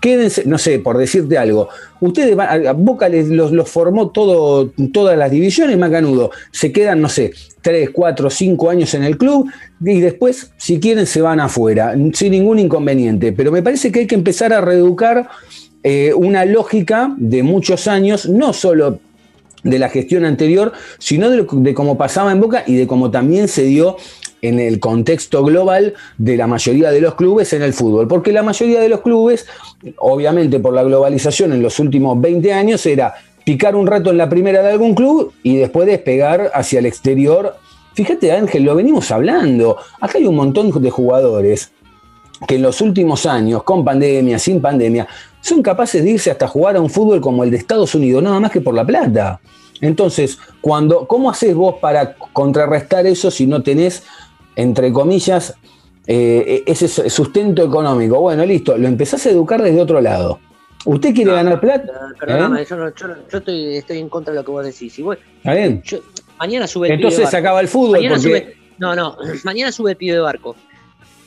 [SPEAKER 2] Quédense, no sé, por decirte algo. Ustedes, Boca los, formó todo, todas las divisiones, Macanudo. Se quedan, no sé, 3, 4, 5 años en el club y después, si quieren, se van afuera, sin ningún inconveniente. Pero me parece que hay que empezar a reeducar eh, una lógica de muchos años, no solo de la gestión anterior, sino de, cómo pasaba en Boca y de cómo también se dio en el contexto global de la mayoría de los clubes en el fútbol. Porque la mayoría de los clubes, obviamente por la globalización en los últimos 20 años, era picar un rato en la primera de algún club y después despegar hacia el exterior. Fíjate Ángel, lo venimos hablando. Acá hay un montón de jugadores que en los últimos años, con pandemia, sin pandemia, son capaces de irse hasta jugar a un fútbol como el de Estados Unidos, nada más que por la plata. Entonces, cuando, ¿cómo haces vos para contrarrestar eso si no tenés, entre comillas, eh, ese sustento económico? Bueno, listo, lo empezás a educar desde otro lado. ¿Usted quiere ganar plata?
[SPEAKER 4] Perdóname, ¿Eh? yo, estoy, en contra de lo que vos decís.
[SPEAKER 2] ¿Está bien?
[SPEAKER 4] mañana sube el
[SPEAKER 2] Entonces se acaba el fútbol.
[SPEAKER 4] no, no, mañana sube el pibe de barco.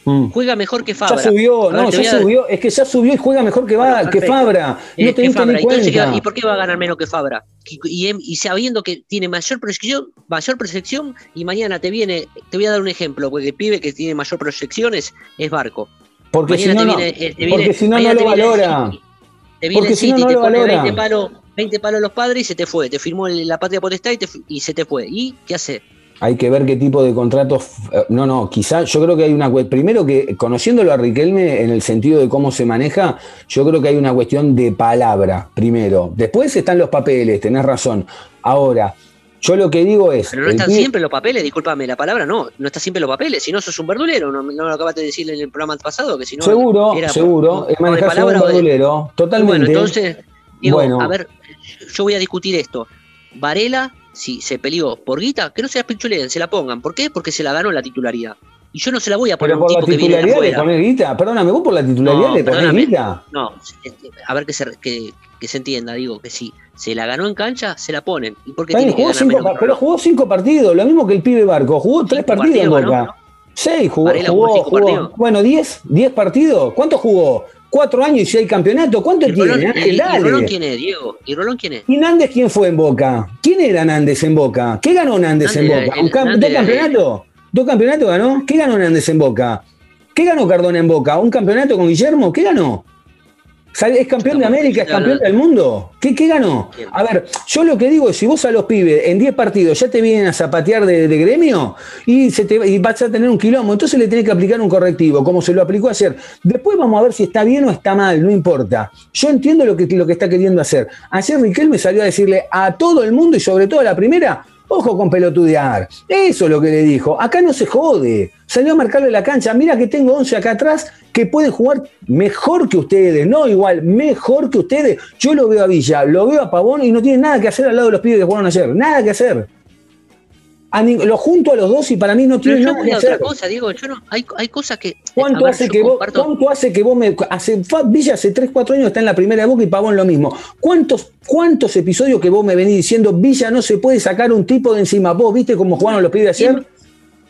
[SPEAKER 4] Mm. Juega mejor que Fabra.
[SPEAKER 2] Ya subió, no, ya subió. Es que ya subió y juega mejor que, va, que Fabra. No te
[SPEAKER 4] cuenta. ¿Y por qué va a ganar menos que Fabra? Y, sabiendo que tiene mayor proyección, mayor proyección, y mañana te viene, te voy a dar un ejemplo, porque el pibe que tiene mayor proyecciones es Barco.
[SPEAKER 2] Porque si no, eh, porque si no, no lo valora.
[SPEAKER 4] Te viene porque si no, te pone 20 palos, 20 palos los padres y se te fue. Te firmó la patria potestad y, y se te fue. ¿Y qué hace?
[SPEAKER 2] Hay que ver qué tipo de contratos. Eh, no, no, quizá yo creo que hay una. Primero que, conociéndolo a Riquelme en el sentido de cómo se maneja, yo creo que hay una cuestión de palabra, primero. Después están los papeles, tenés razón. Ahora, Yo lo que digo es.
[SPEAKER 4] Pero no están siempre los papeles, discúlpame la palabra, no, no está siempre los papeles. Si no sos un verdulero, no, no lo acabaste de decir en el programa pasado, que si no.
[SPEAKER 2] seguro,
[SPEAKER 4] era
[SPEAKER 2] seguro, es manejarse un
[SPEAKER 4] de-
[SPEAKER 2] verdulero. Totalmente.
[SPEAKER 4] Bueno, entonces, digo,
[SPEAKER 2] Bueno.
[SPEAKER 4] a ver, yo voy a discutir esto. Varela, si se peleó por guita, que no se la se la pongan. ¿Por qué? Porque se la ganó la titularidad. Y yo no se la voy a poner
[SPEAKER 2] Pero
[SPEAKER 4] un
[SPEAKER 2] por la
[SPEAKER 4] tipo que viene de
[SPEAKER 2] titularidad le ponés guita. Perdóname, vos por la titularidad
[SPEAKER 4] No,
[SPEAKER 2] le ponés guita.
[SPEAKER 4] No, este, a ver que se, que, que se entienda, digo, que si se la ganó en cancha, se la ponen. ¿Y por qué
[SPEAKER 2] Está bien,
[SPEAKER 4] tiene que
[SPEAKER 2] jugó
[SPEAKER 4] ganar
[SPEAKER 2] cinco
[SPEAKER 4] menos
[SPEAKER 2] pero jugó cinco partidos, lo mismo que el pibe Barco. Jugó tres partidos en Boca. Seis jugó. Bueno, diez, diez partidos. ¿Cuánto jugó? Cuatro años y si hay campeonato. ¿Cuánto
[SPEAKER 4] ¿Y
[SPEAKER 2] tiene?
[SPEAKER 4] Rolón,
[SPEAKER 2] Ángel,
[SPEAKER 4] y- y. Rolón quién es, Diego? ¿Y Rolón quién es?
[SPEAKER 2] ¿Y Nández quién fue en Boca? ¿Quién era Nández en Boca? ¿Qué ganó Nández en Boca?
[SPEAKER 4] el-
[SPEAKER 2] ¿Un cam-
[SPEAKER 4] Nández,
[SPEAKER 2] ¿Dos campeonatos? ¿Dos campeonatos ganó? ¿Qué ganó Nández en Boca? ¿Qué ganó Cardona en Boca? ¿Un campeonato con Guillermo? ¿Qué ganó? ¿Sal- ¿Es campeón de América? ¿Es campeón del mundo? ¿Qué, qué ganó? A ver, yo lo que digo es, si vos a los pibes en 10 partidos ya te vienen a zapatear de, de gremio y, se te, y vas a tener un quilombo, entonces le tenés que aplicar un correctivo, como se lo aplicó ayer. Después vamos a ver si está bien o está mal, no importa. Yo entiendo lo que, lo que está queriendo hacer. Ayer Riquelme salió a decirle a todo el mundo y sobre todo a la primera, ojo con pelotudear. Eso es lo que le dijo. Acá no se jode. Salió a marcarle la cancha. Mira que tengo 11 acá atrás que pueden jugar mejor que ustedes. No igual, mejor que ustedes. Yo lo veo a Villa, lo veo a Pavón y no tiene nada que hacer al lado de los pibes que jugaron ayer. Nada que hacer. A ni- lo junto a los dos y para mí no tiene nada que
[SPEAKER 4] a otra
[SPEAKER 2] hacer.
[SPEAKER 4] cosa, Diego. Yo no, hay, hay cosas que.
[SPEAKER 2] ¿Cuánto,
[SPEAKER 4] ver,
[SPEAKER 2] hace que vos, ¿Cuánto hace que vos me. Hace, Villa hace 3, 4 años está en la primera de boca y Pavón lo mismo. ¿Cuántos, ¿Cuántos episodios que vos me venís diciendo Villa no se puede sacar un tipo de encima? ¿Vos viste cómo jugaron los pibes ayer?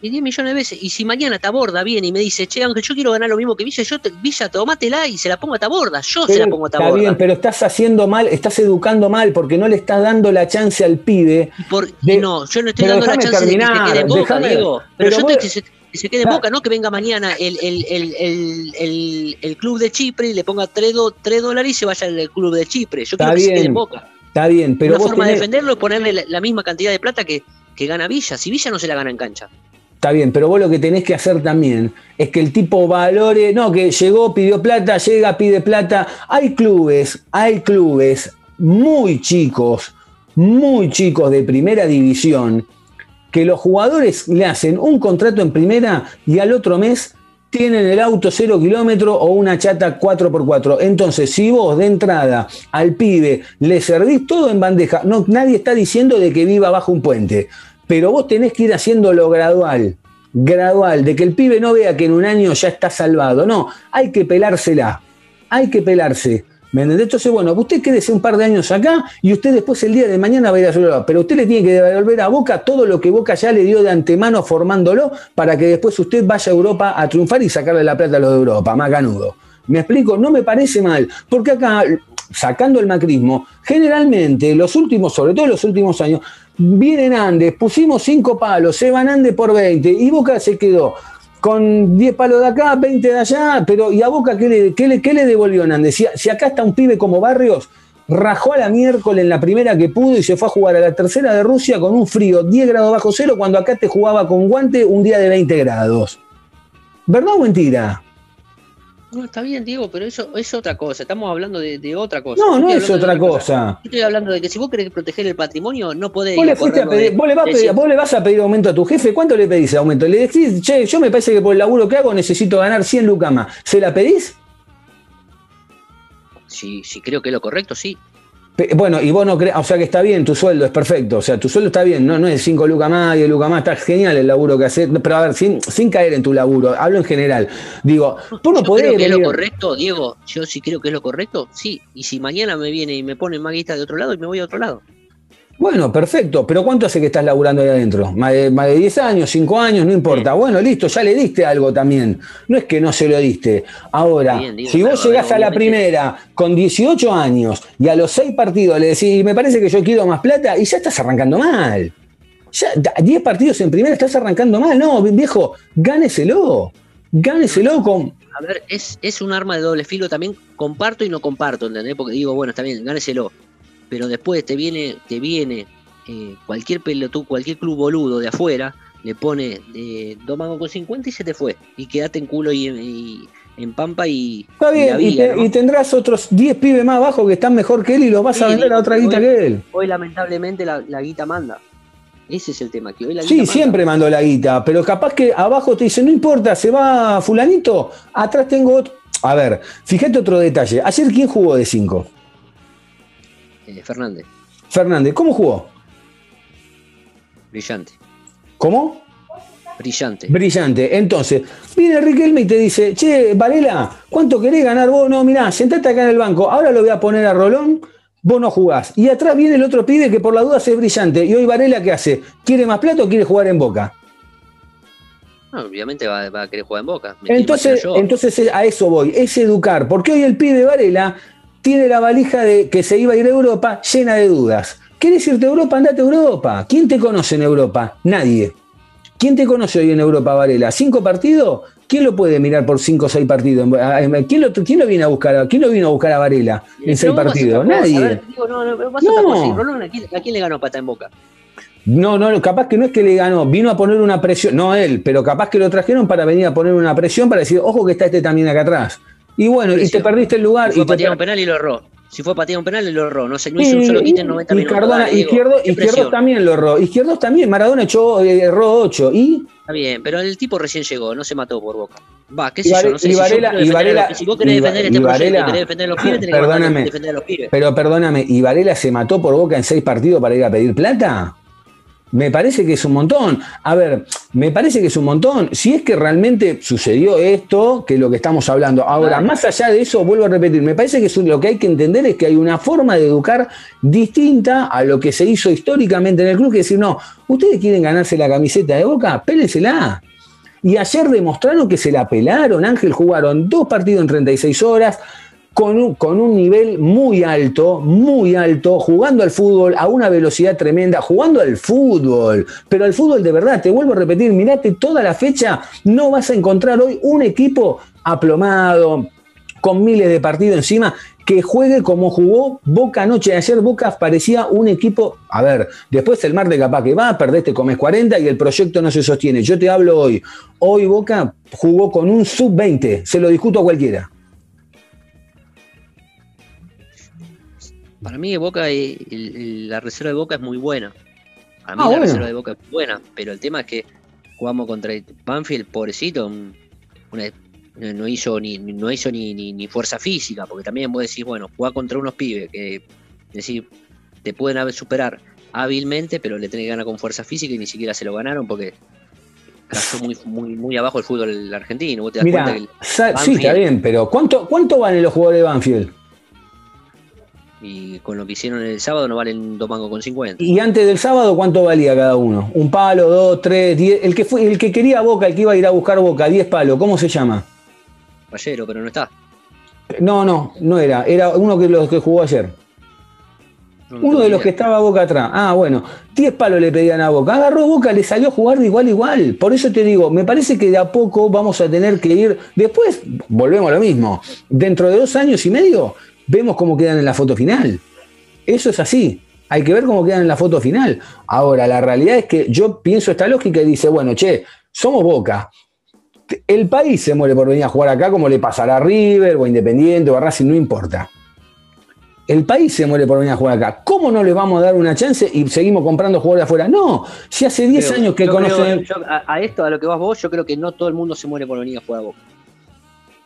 [SPEAKER 4] Y 10 millones de veces. Y si mañana Taborda viene y me dice, che, Ángel, yo quiero ganar lo mismo que Villa, yo te, Villa, tomátela y se la pongo a Taborda. Yo se la pongo a
[SPEAKER 2] está
[SPEAKER 4] Taborda.
[SPEAKER 2] bien, pero estás haciendo mal, estás educando mal porque no le estás dando la chance al pibe.
[SPEAKER 4] Por-
[SPEAKER 2] de-
[SPEAKER 4] no, yo no estoy dando la chance de que se quede en boca,
[SPEAKER 2] déjame-
[SPEAKER 4] Diego. Pero,
[SPEAKER 2] pero
[SPEAKER 4] yo
[SPEAKER 2] vos-
[SPEAKER 4] estoy que se, que se quede en boca, no que venga mañana el, el, el, el, club de Chipre y le ponga 3, dólares y se vaya al club de Chipre. Yo
[SPEAKER 2] Está
[SPEAKER 4] quiero que se quede en boca.
[SPEAKER 2] Está bien, pero
[SPEAKER 4] Una
[SPEAKER 2] vos
[SPEAKER 4] forma
[SPEAKER 2] tenés-
[SPEAKER 4] de defenderlo es ponerle la, la misma cantidad de plata que, que gana Villa. Si Villa no se la gana en cancha.
[SPEAKER 2] Está bien, pero vos lo que tenés que hacer también es que el tipo valore, no, que llegó, pidió plata, llega, pide plata. Hay clubes, hay clubes muy chicos, muy chicos de primera división, que los jugadores le hacen un contrato en primera y al otro mes tienen el auto cero kilómetro o una chata 4x4. Entonces, si vos de entrada al pibe le servís todo en bandeja, no, nadie está diciendo de que viva bajo un puente, pero vos tenés que ir haciéndolo gradual, gradual, de que el pibe no vea que en un año ya está salvado. No, hay que pelársela, hay que pelarse. Entonces, bueno, usted quédese un par de años acá y usted después el día de mañana va a ir a Europa. Pero usted le tiene que devolver a Boca todo lo que Boca ya le dio de antemano formándolo para que después usted vaya a Europa a triunfar y sacarle la plata a los de Europa, macanudo. ¿Me explico? No me parece mal, porque acá, sacando el macrismo, generalmente los últimos, sobre todo los últimos años, vienen Andes, pusimos cinco palos, se van Andes por 20 y Boca se quedó con 10 palos de acá, 20 de allá, pero ¿y a Boca qué le, qué le, qué le devolvió Nández? Si, si acá está un pibe como Barrios, rajó a la miércoles en la primera que pudo y se fue a jugar a la tercera de Rusia con un frío 10 grados bajo cero cuando acá te jugaba con guante un día de 20 grados. ¿Verdad o mentira?
[SPEAKER 4] No, está bien, Diego, pero eso es otra cosa. Estamos hablando de, de otra cosa.
[SPEAKER 2] No, no es otra cosa.
[SPEAKER 4] Yo estoy hablando de que si vos querés proteger el patrimonio, no podés
[SPEAKER 2] Vos le, fuiste a pedir-
[SPEAKER 4] de-
[SPEAKER 2] vos le vas pedir- vos le vas a pedir aumento a tu jefe. ¿Cuánto le pedís aumento? Le decís, che, yo me parece que por el laburo que hago necesito ganar 100 lucas más. ¿Se la pedís?
[SPEAKER 4] Si, si creo que es lo correcto, sí.
[SPEAKER 2] Bueno, y vos no crees, o sea que está bien, tu sueldo es perfecto, o sea, tu sueldo está bien, no, no es 5 lucas más, 10 lucas más, está genial el laburo que haces, pero a ver, sin, sin caer en tu laburo, hablo en general, digo, tú no
[SPEAKER 4] yo
[SPEAKER 2] podés
[SPEAKER 4] creo que es lo correcto, Diego. Yo sí creo que es lo correcto, sí. Y si mañana me viene y me ponen más guita de otro lado, y me voy a otro lado.
[SPEAKER 2] Bueno, perfecto, pero ¿cuánto hace que estás laburando ahí adentro? ¿Más de, más de 10 años, 5 años? No importa. Bueno, listo, ya le diste algo también. No es que no se lo diste. Ahora,
[SPEAKER 4] Bien, digo,
[SPEAKER 2] si vos llegás a la primera con 18 años y a los 6 partidos le decís, "Y me parece que yo quiero más plata, y ya estás arrancando mal. Ya, da- 10 partidos en primera estás arrancando mal. No, viejo, gáneselo. Gáneselo con.
[SPEAKER 4] A ver, es, es un arma de doble filo también. Comparto y no comparto, ¿entendés? Porque digo, bueno, está bien, gáneselo. Pero después te viene, te viene eh, cualquier pelotú, cualquier club boludo de afuera, le pone eh, dos mangos con 50 y se te fue. Y quedate en culo y, y- en pampa y.
[SPEAKER 2] Está
[SPEAKER 4] y la
[SPEAKER 2] bien, y, te-
[SPEAKER 4] ¿no?
[SPEAKER 2] y tendrás otros 10 pibes más abajo que están mejor que él y los vas a vender a otra guita
[SPEAKER 4] hoy-
[SPEAKER 2] que él.
[SPEAKER 4] Hoy lamentablemente la, la guita manda. Ese es el tema, que hoy la
[SPEAKER 2] Sí,
[SPEAKER 4] manda.
[SPEAKER 2] siempre mandó la guita, pero capaz que abajo te dice, no importa, se va fulanito, atrás tengo otro. A ver, fíjate otro detalle. Ayer, ¿quién jugó de 5?
[SPEAKER 4] Eh, Fernández,
[SPEAKER 2] Fernández, ¿cómo jugó?
[SPEAKER 4] brillante,
[SPEAKER 2] ¿Cómo?
[SPEAKER 4] brillante.
[SPEAKER 2] Brillante. Entonces, viene Riquelme y te dice, che, Varela, ¿cuánto querés ganar vos? No, mirá, sentate acá en el banco, ahora lo voy a poner a Rolón, vos no jugás. Y atrás viene el otro pibe que por la duda es brillante. Y hoy Varela, ¿qué hace? ¿Quiere más plata o quiere jugar en Boca?
[SPEAKER 4] No, obviamente va, va a querer jugar en Boca. me
[SPEAKER 2] Entonces, entonces a eso voy, es educar, porque hoy el pibe Varela tiene la valija de que se iba a ir a Europa llena de dudas. ¿Quieres irte a Europa? Andate a Europa. ¿Quién te conoce en Europa? Nadie. ¿Quién te conoce hoy en Europa, Varela? ¿Cinco partidos? ¿Quién lo puede mirar por cinco o seis partidos? ¿Quién lo, quién lo viene a buscar? ¿Quién lo vino a buscar a Varela en seis partidos? Nadie.
[SPEAKER 4] ver, digo, no, no,
[SPEAKER 2] No.
[SPEAKER 4] otra cosa. Y Rolón, ¿a quién, a quién le ganó pata en Boca?
[SPEAKER 2] No, no, capaz que no es que le ganó, vino a poner una presión, no él, pero capaz que lo trajeron para venir a poner una presión para decir, ojo que está este también acá atrás. Y bueno, y te perdiste el lugar.
[SPEAKER 4] Si fue
[SPEAKER 2] y
[SPEAKER 4] patear un penal y lo erró. Si fue a patear un penal, lo erró. No, se, no hizo un solo quite en 90
[SPEAKER 2] y
[SPEAKER 4] minutos.
[SPEAKER 2] Cardona,
[SPEAKER 4] Diego,
[SPEAKER 2] Izquierdo, Izquierdo también lo erró. Izquierdo también, Maradona echó, eh, erró 8. Y
[SPEAKER 4] Está bien, pero el tipo recién llegó, no se mató por Boca. Va, qué
[SPEAKER 2] Y
[SPEAKER 4] sé yo, no sé
[SPEAKER 2] y
[SPEAKER 4] si yo
[SPEAKER 2] Varela- y Varela-
[SPEAKER 4] los- Si vos querés
[SPEAKER 2] y
[SPEAKER 4] defender
[SPEAKER 2] y
[SPEAKER 4] este proyecto,
[SPEAKER 2] Varela-
[SPEAKER 4] querés defender a los pibes, tenés que defender a los pibes.
[SPEAKER 2] pero perdóname, ¿y Varela se mató por boca en seis partidos para ir a pedir plata? Me parece que es un montón. A ver, me parece que es un montón. Si es que realmente sucedió esto, que es lo que estamos hablando. Ahora,
[SPEAKER 4] Claro.
[SPEAKER 2] más allá de eso, vuelvo a repetir, me parece que lo que hay que entender es que hay una forma de educar distinta a lo que se hizo históricamente en el club, que es decir, no, ustedes quieren ganarse la camiseta de boca, pélensela. Y ayer demostraron que se la pelaron. Ángel jugaron dos partidos en 36 horas con un, con un nivel muy alto, muy alto, jugando al fútbol a una velocidad tremenda, jugando al fútbol. Pero al fútbol de verdad, te vuelvo a repetir, mirate toda la fecha, no vas a encontrar hoy un equipo aplomado, con miles de partidos encima, que juegue como jugó Boca anoche. Ayer Boca parecía un equipo, a ver, después el martes capaz que va, perdés, te comes 40 y el proyecto no se sostiene. Yo te hablo hoy. Hoy Boca jugó con un sub-20, se lo discuto a cualquiera.
[SPEAKER 4] Para mí Boca, el- la reserva de Boca es muy buena. Para mí
[SPEAKER 2] Ah,
[SPEAKER 4] la
[SPEAKER 2] bueno.
[SPEAKER 4] reserva de Boca es buena, pero el tema es que jugamos contra el Banfield, pobrecito, un- una- no hizo ni no hizo ni, ni, ni fuerza física, porque también vos decís, bueno, jugar contra unos pibes que decir, te pueden superar hábilmente, pero le tenés que ganar con fuerza física y ni siquiera se lo ganaron porque cayó muy, muy, muy abajo el fútbol argentino. Vos te das
[SPEAKER 2] Mira,
[SPEAKER 4] cuenta que
[SPEAKER 2] sí, está bien, pero ¿cuánto, ¿cuánto valen los jugadores de Banfield?
[SPEAKER 4] Y con lo que hicieron el sábado no valen dos mangos con 50.
[SPEAKER 2] Y antes del sábado, ¿cuánto valía cada uno? ¿Un palo, dos, tres, diez? El que, fue, el que quería Boca, el que iba a ir a buscar Boca, diez palos, ¿cómo se llama?
[SPEAKER 4] Rayero, pero no está.
[SPEAKER 2] No, no, no era. Era uno que los que jugó ayer.
[SPEAKER 4] No
[SPEAKER 2] Uno de los que estaba Boca atrás. Ah, bueno. 10 palos le pedían a Boca. Agarró Boca, le salió a jugar de igual a igual. Por eso te digo, me parece que de a poco vamos a tener que ir. Después, volvemos a lo mismo. Dentro de dos años y medio, vemos cómo quedan en la foto final. Eso es así. Hay que ver cómo quedan en la foto final. Ahora, la realidad es que yo pienso esta lógica y dice, bueno, che, somos Boca. El país se muere por venir a jugar acá como le pasará a River o a Independiente o a Racing, no importa. El país se muere por venir a jugar acá. ¿Cómo no le vamos a dar una chance y seguimos comprando jugadores afuera? No, si hace 10
[SPEAKER 4] Creo-
[SPEAKER 2] años que
[SPEAKER 4] creo-
[SPEAKER 2] conocen.
[SPEAKER 4] yo a, a esto, a lo que vas vos, yo creo que no todo el mundo se muere por venir a jugar a Boca.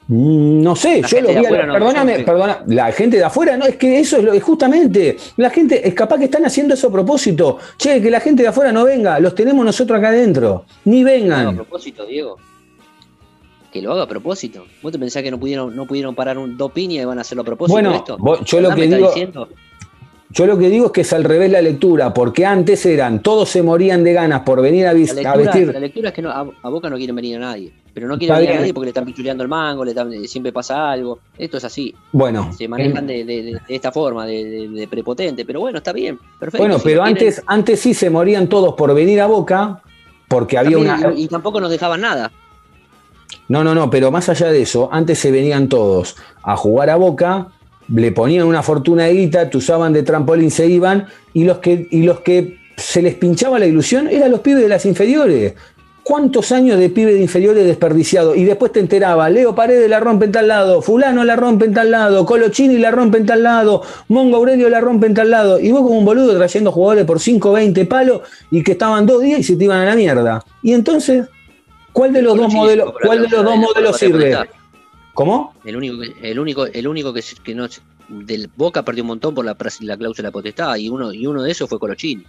[SPEAKER 2] Mm, No sé,
[SPEAKER 4] La
[SPEAKER 2] yo lo vi. a-
[SPEAKER 4] afuera no,
[SPEAKER 2] perdóname, perdona. La gente de afuera, no, es que eso es lo es justamente. La gente, es capaz que están haciendo eso a propósito. Che, que la gente de afuera no venga, los tenemos nosotros acá adentro. Ni
[SPEAKER 4] Que lo haga a
[SPEAKER 2] vengan.
[SPEAKER 4] propósito, Diego. Que lo haga a propósito. ¿Vos te pensás que no pudieron, no pudieron parar un dos piñas y van a hacerlo a propósito
[SPEAKER 2] Bueno,
[SPEAKER 4] esto?
[SPEAKER 2] vos- yo lo
[SPEAKER 4] ¿Verdad
[SPEAKER 2] que digo-
[SPEAKER 4] diciendo?
[SPEAKER 2] Yo lo que digo es que es al revés la lectura, porque antes eran, todos se morían de ganas por venir a, vestir.
[SPEAKER 4] la lectura es que no, a, a Boca no quieren venir a nadie. Pero no quieren venir a nadie porque le están pichuleando el mango, le están- eh, siempre pasa algo. Esto es así.
[SPEAKER 2] Bueno,
[SPEAKER 4] Se manejan de, de- de- de esta forma, de, prepotente. Pero bueno, está bien. Perfecto.
[SPEAKER 2] bueno,
[SPEAKER 4] Si
[SPEAKER 2] pero antes, antes sí se morían todos por venir a Boca, porque había
[SPEAKER 4] también,
[SPEAKER 2] una.
[SPEAKER 4] y tampoco nos dejaban nada.
[SPEAKER 2] No, no, no, pero más allá de eso, antes se venían todos a jugar a Boca, le ponían una fortuna de guita, te usaban de trampolín, se iban, y los que, y los que se les pinchaba la ilusión eran los pibes de las inferiores. ¿Cuántos años de pibe de inferiores desperdiciado? Y después te enteraba, Leo Paredes la rompe en tal lado, Fulano la rompe en tal lado, Colochini la rompe en tal lado, Mongo Aurelio la rompe en tal lado. Y vos como un boludo trayendo jugadores por 5, 20 palos y que estaban dos días y se te iban a la mierda. Y entonces, ¿cuál de los dos modelos, cuál de los dos modelos sirve? ¿Cómo?
[SPEAKER 4] El único, que- el único, el único que, que no del Boca perdió un montón por la, la cláusula de potestad y uno, y uno de esos fue Colochini.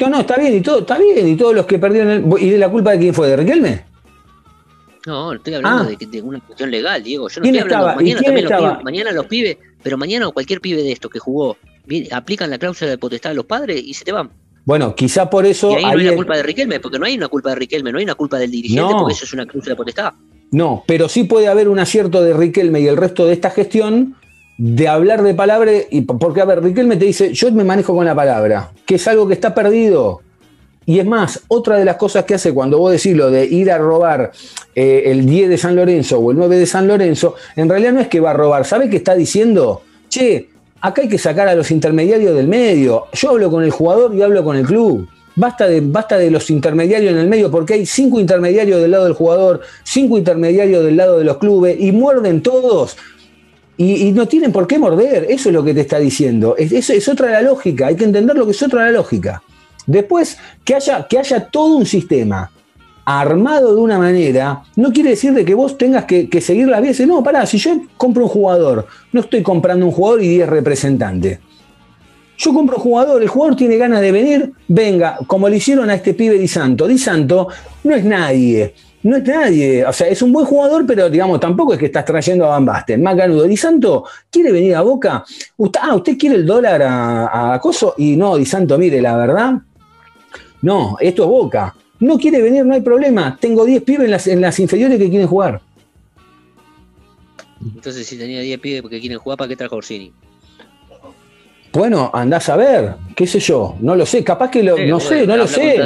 [SPEAKER 2] No, no, está bien, y todo, está bien, y todos los que perdieron el- ¿Y de la culpa de quién fue? ¿De Riquelme?
[SPEAKER 4] No, estoy hablando
[SPEAKER 2] Ah.
[SPEAKER 4] de, que- de una cuestión legal, Diego. Yo no
[SPEAKER 2] ¿Quién
[SPEAKER 4] estoy hablando.
[SPEAKER 2] estaba? ¿Y
[SPEAKER 4] Mañana también los pibes, mañana los pibes, pero mañana cualquier pibe de estos que jugó, aplican la cláusula de potestad a los padres y se te van.
[SPEAKER 2] Bueno, quizá por eso.
[SPEAKER 4] y ahí no hay la culpa de Riquelme, porque no hay una culpa de Riquelme, no hay una culpa del dirigente,
[SPEAKER 2] No.
[SPEAKER 4] porque eso es una cláusula de potestad.
[SPEAKER 2] No, pero sí puede haber un acierto de Riquelme y el resto de esta gestión de hablar de palabra, y, porque a ver, Riquelme te dice, yo me manejo con la palabra, que es algo que está perdido. Y es más, otra de las cosas que hace cuando vos decís lo de ir a robar eh, el 10 de San Lorenzo o el 9 de San Lorenzo, en realidad no es que va a robar, ¿sabe qué está diciendo? Che, acá hay que sacar a los intermediarios del medio. Yo hablo con el jugador y hablo con el club. Basta de, basta de los intermediarios en el medio porque hay cinco intermediarios del lado del jugador, cinco intermediarios del lado de los clubes y muerden todos. Y, no tienen por qué morder, eso es lo que te está diciendo. Es, eso es otra la lógica, hay que entender lo que es otra la lógica. Después, que haya, que haya todo un sistema armado de una manera, no quiere decir de que vos tengas que, seguir las vías. No, pará, si yo compro un jugador, no estoy comprando un jugador y 10 representantes. Yo compro jugador, el jugador tiene ganas de venir, venga, como le hicieron a este pibe Di Santo. Di Santo no es nadie, no es nadie. O sea, es un buen jugador, pero digamos, tampoco es que estás trayendo a Van Basten. Más ganudo. Di Santo quiere venir a Boca. Usted, ah, ¿usted quiere el dólar a, a Acoso? Y no, Di Santo, mire, la verdad, no, esto es Boca. No quiere venir, no hay problema. Tengo 10 pibes en las inferiores que quieren jugar.
[SPEAKER 4] Entonces, si tenía 10 pibes porque quieren jugar, ¿para qué trajo Orsini?
[SPEAKER 2] Bueno, andás a ver, qué sé yo, no lo sé, capaz que lo, no sé, no lo sé.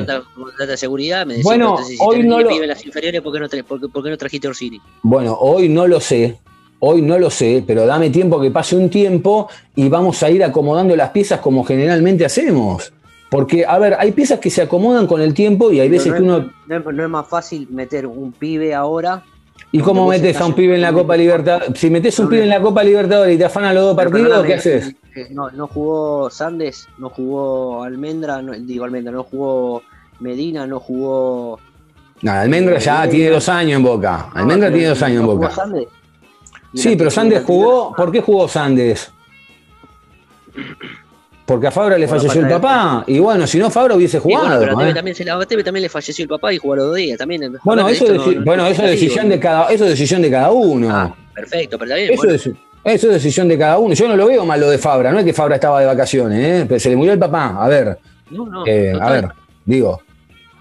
[SPEAKER 4] Seguridad, me decís,
[SPEAKER 2] Bueno,
[SPEAKER 4] entonces, si
[SPEAKER 2] hoy no
[SPEAKER 4] 10
[SPEAKER 2] lo-
[SPEAKER 4] pibes en las inferiores, ¿por qué no, tra- por qué- por qué no trajiste Orsini?
[SPEAKER 2] Bueno, hoy no lo sé, hoy no lo sé, pero dame tiempo que pase un tiempo y vamos a ir acomodando las piezas como generalmente hacemos. Porque, a ver, hay piezas que se acomodan con el tiempo y hay veces que uno...
[SPEAKER 4] No es, no es más fácil meter un pibe ahora.
[SPEAKER 2] ¿Y cómo metes a un pibe en la Copa Libertadores? Si metes un pibe en la Copa Libertadores y te afanan los dos partidos, ¿qué haces?
[SPEAKER 4] eh, No, no jugó Sandes, no jugó Almendra, no, digo Almendra, no jugó Medina, no jugó.
[SPEAKER 2] No, Almendra ya
[SPEAKER 4] Eh,
[SPEAKER 2] tiene dos años en Boca. Almendra
[SPEAKER 4] no,
[SPEAKER 2] tiene dos años en
[SPEAKER 4] no jugó
[SPEAKER 2] Boca.
[SPEAKER 4] Sandes.
[SPEAKER 2] Sí, pero Sandes jugó. ¿Por qué jugó Sandes? Porque a Fabra le
[SPEAKER 4] Por la
[SPEAKER 2] falleció el
[SPEAKER 4] de-
[SPEAKER 2] papá. Y bueno, si no, Fabra hubiese
[SPEAKER 4] Y bueno,
[SPEAKER 2] jugado.
[SPEAKER 4] pero a Teve
[SPEAKER 2] ¿eh?
[SPEAKER 4] también, se le- a Teve también le falleció el papá y jugó a los dos días. También,
[SPEAKER 2] Bueno, eso, deci-
[SPEAKER 4] no-
[SPEAKER 2] bueno,
[SPEAKER 4] es
[SPEAKER 2] eso es decisión de
[SPEAKER 4] explicativo.
[SPEAKER 2] cada, eso es decisión de cada uno.
[SPEAKER 4] Ah, perfecto, pero también.
[SPEAKER 2] eso,
[SPEAKER 4] bueno,
[SPEAKER 2] es, eso es decisión de cada uno. Yo no lo veo mal lo de Fabra. No es que Fabra estaba de vacaciones, ¿eh? pero se le murió el papá. A ver,
[SPEAKER 4] no, no,
[SPEAKER 2] eh, a ver, digo.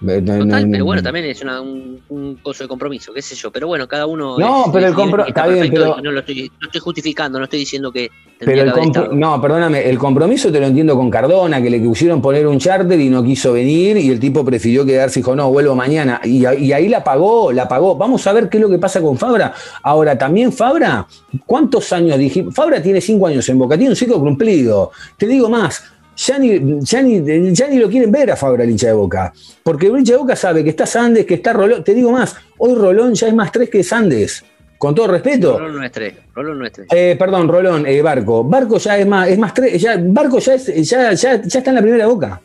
[SPEAKER 2] No-
[SPEAKER 4] total,
[SPEAKER 2] no-
[SPEAKER 4] pero bueno, también es una- un, un coso de compromiso, qué sé yo. Pero bueno, cada uno.
[SPEAKER 2] No,
[SPEAKER 4] es-
[SPEAKER 2] pero el
[SPEAKER 4] es-
[SPEAKER 2] compro-
[SPEAKER 4] está
[SPEAKER 2] está bien,
[SPEAKER 4] perfecto
[SPEAKER 2] pero-
[SPEAKER 4] y No lo estoy, no estoy justificando, no estoy diciendo que.
[SPEAKER 2] Pero el compro- no, perdóname, el compromiso te lo entiendo con Cardona, que le quisieron poner un charter y no quiso venir y el tipo prefirió quedarse y dijo, no, vuelvo mañana. Y, y ahí la pagó, la pagó. Vamos a ver qué es lo que pasa con Fabra. Ahora, también Fabra, ¿cuántos años dijimos? Fabra tiene cinco años en Boca, tiene un ciclo cumplido. Te digo más, ya ni, ya ni, ya ni lo quieren ver a Fabra el hincha de Boca. Porque el hincha de Boca sabe que está Sandes, que está Rolón. Te digo más, hoy Rolón ya es más tres que Sandes. Con todo respeto.
[SPEAKER 4] Rolón nuestro, Rolón nuestro.
[SPEAKER 2] Eh, perdón, Rolón, eh, Barco. Barco ya es más, es más tres, ya, Barco ya, es, ya, ya, ya está en la primera boca.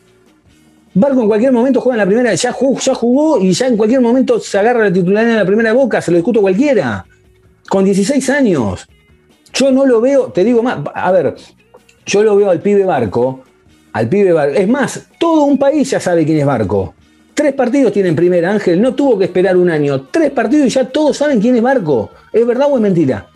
[SPEAKER 2] Barco en cualquier momento juega en la primera, ya jugó, ya jugó y ya en cualquier momento se agarra la titularidad en la primera boca, se lo discuto cualquiera. Con 16 años. Yo no lo veo, te digo más, a ver, yo lo veo al pibe Barco, al pibe Barco. Es más, todo un país ya sabe quién es Barco. Tres partidos tienen primera, Ángel, no tuvo que esperar un año. Tres partidos y ya todos saben quién es Barco. ¿Es verdad o es mentira?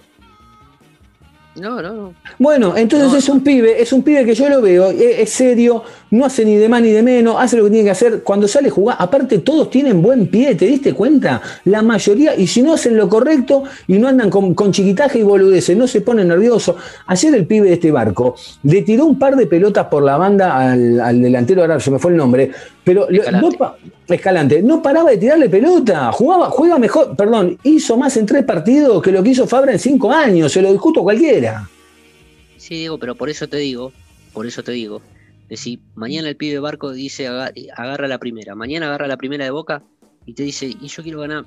[SPEAKER 4] No, no, no.
[SPEAKER 2] Bueno, entonces
[SPEAKER 4] No,
[SPEAKER 2] es un pibe, es un pibe que yo lo veo, es, es serio, no hace ni de más ni de menos, hace lo que tiene que hacer. Cuando sale a jugar, aparte todos tienen buen pie, ¿te diste cuenta? La mayoría, y si no hacen lo correcto y no andan con, con chiquitaje y boludeces, no se ponen nerviosos. Ayer el pibe de este barco le tiró un par de pelotas por la banda al, al delantero, ahora se me fue el nombre, pero
[SPEAKER 4] Escalante.
[SPEAKER 2] no Escalante, no paraba de tirarle pelota, jugaba, juega mejor, perdón, hizo más en tres partidos que lo que hizo Fabra en cinco años, se lo discuto cualquiera.
[SPEAKER 4] Sí, Diego, pero por eso te digo, por eso te digo, de si mañana el pibe Barco dice aga- agarra la primera, mañana agarra la primera de Boca y te dice, y yo quiero ganar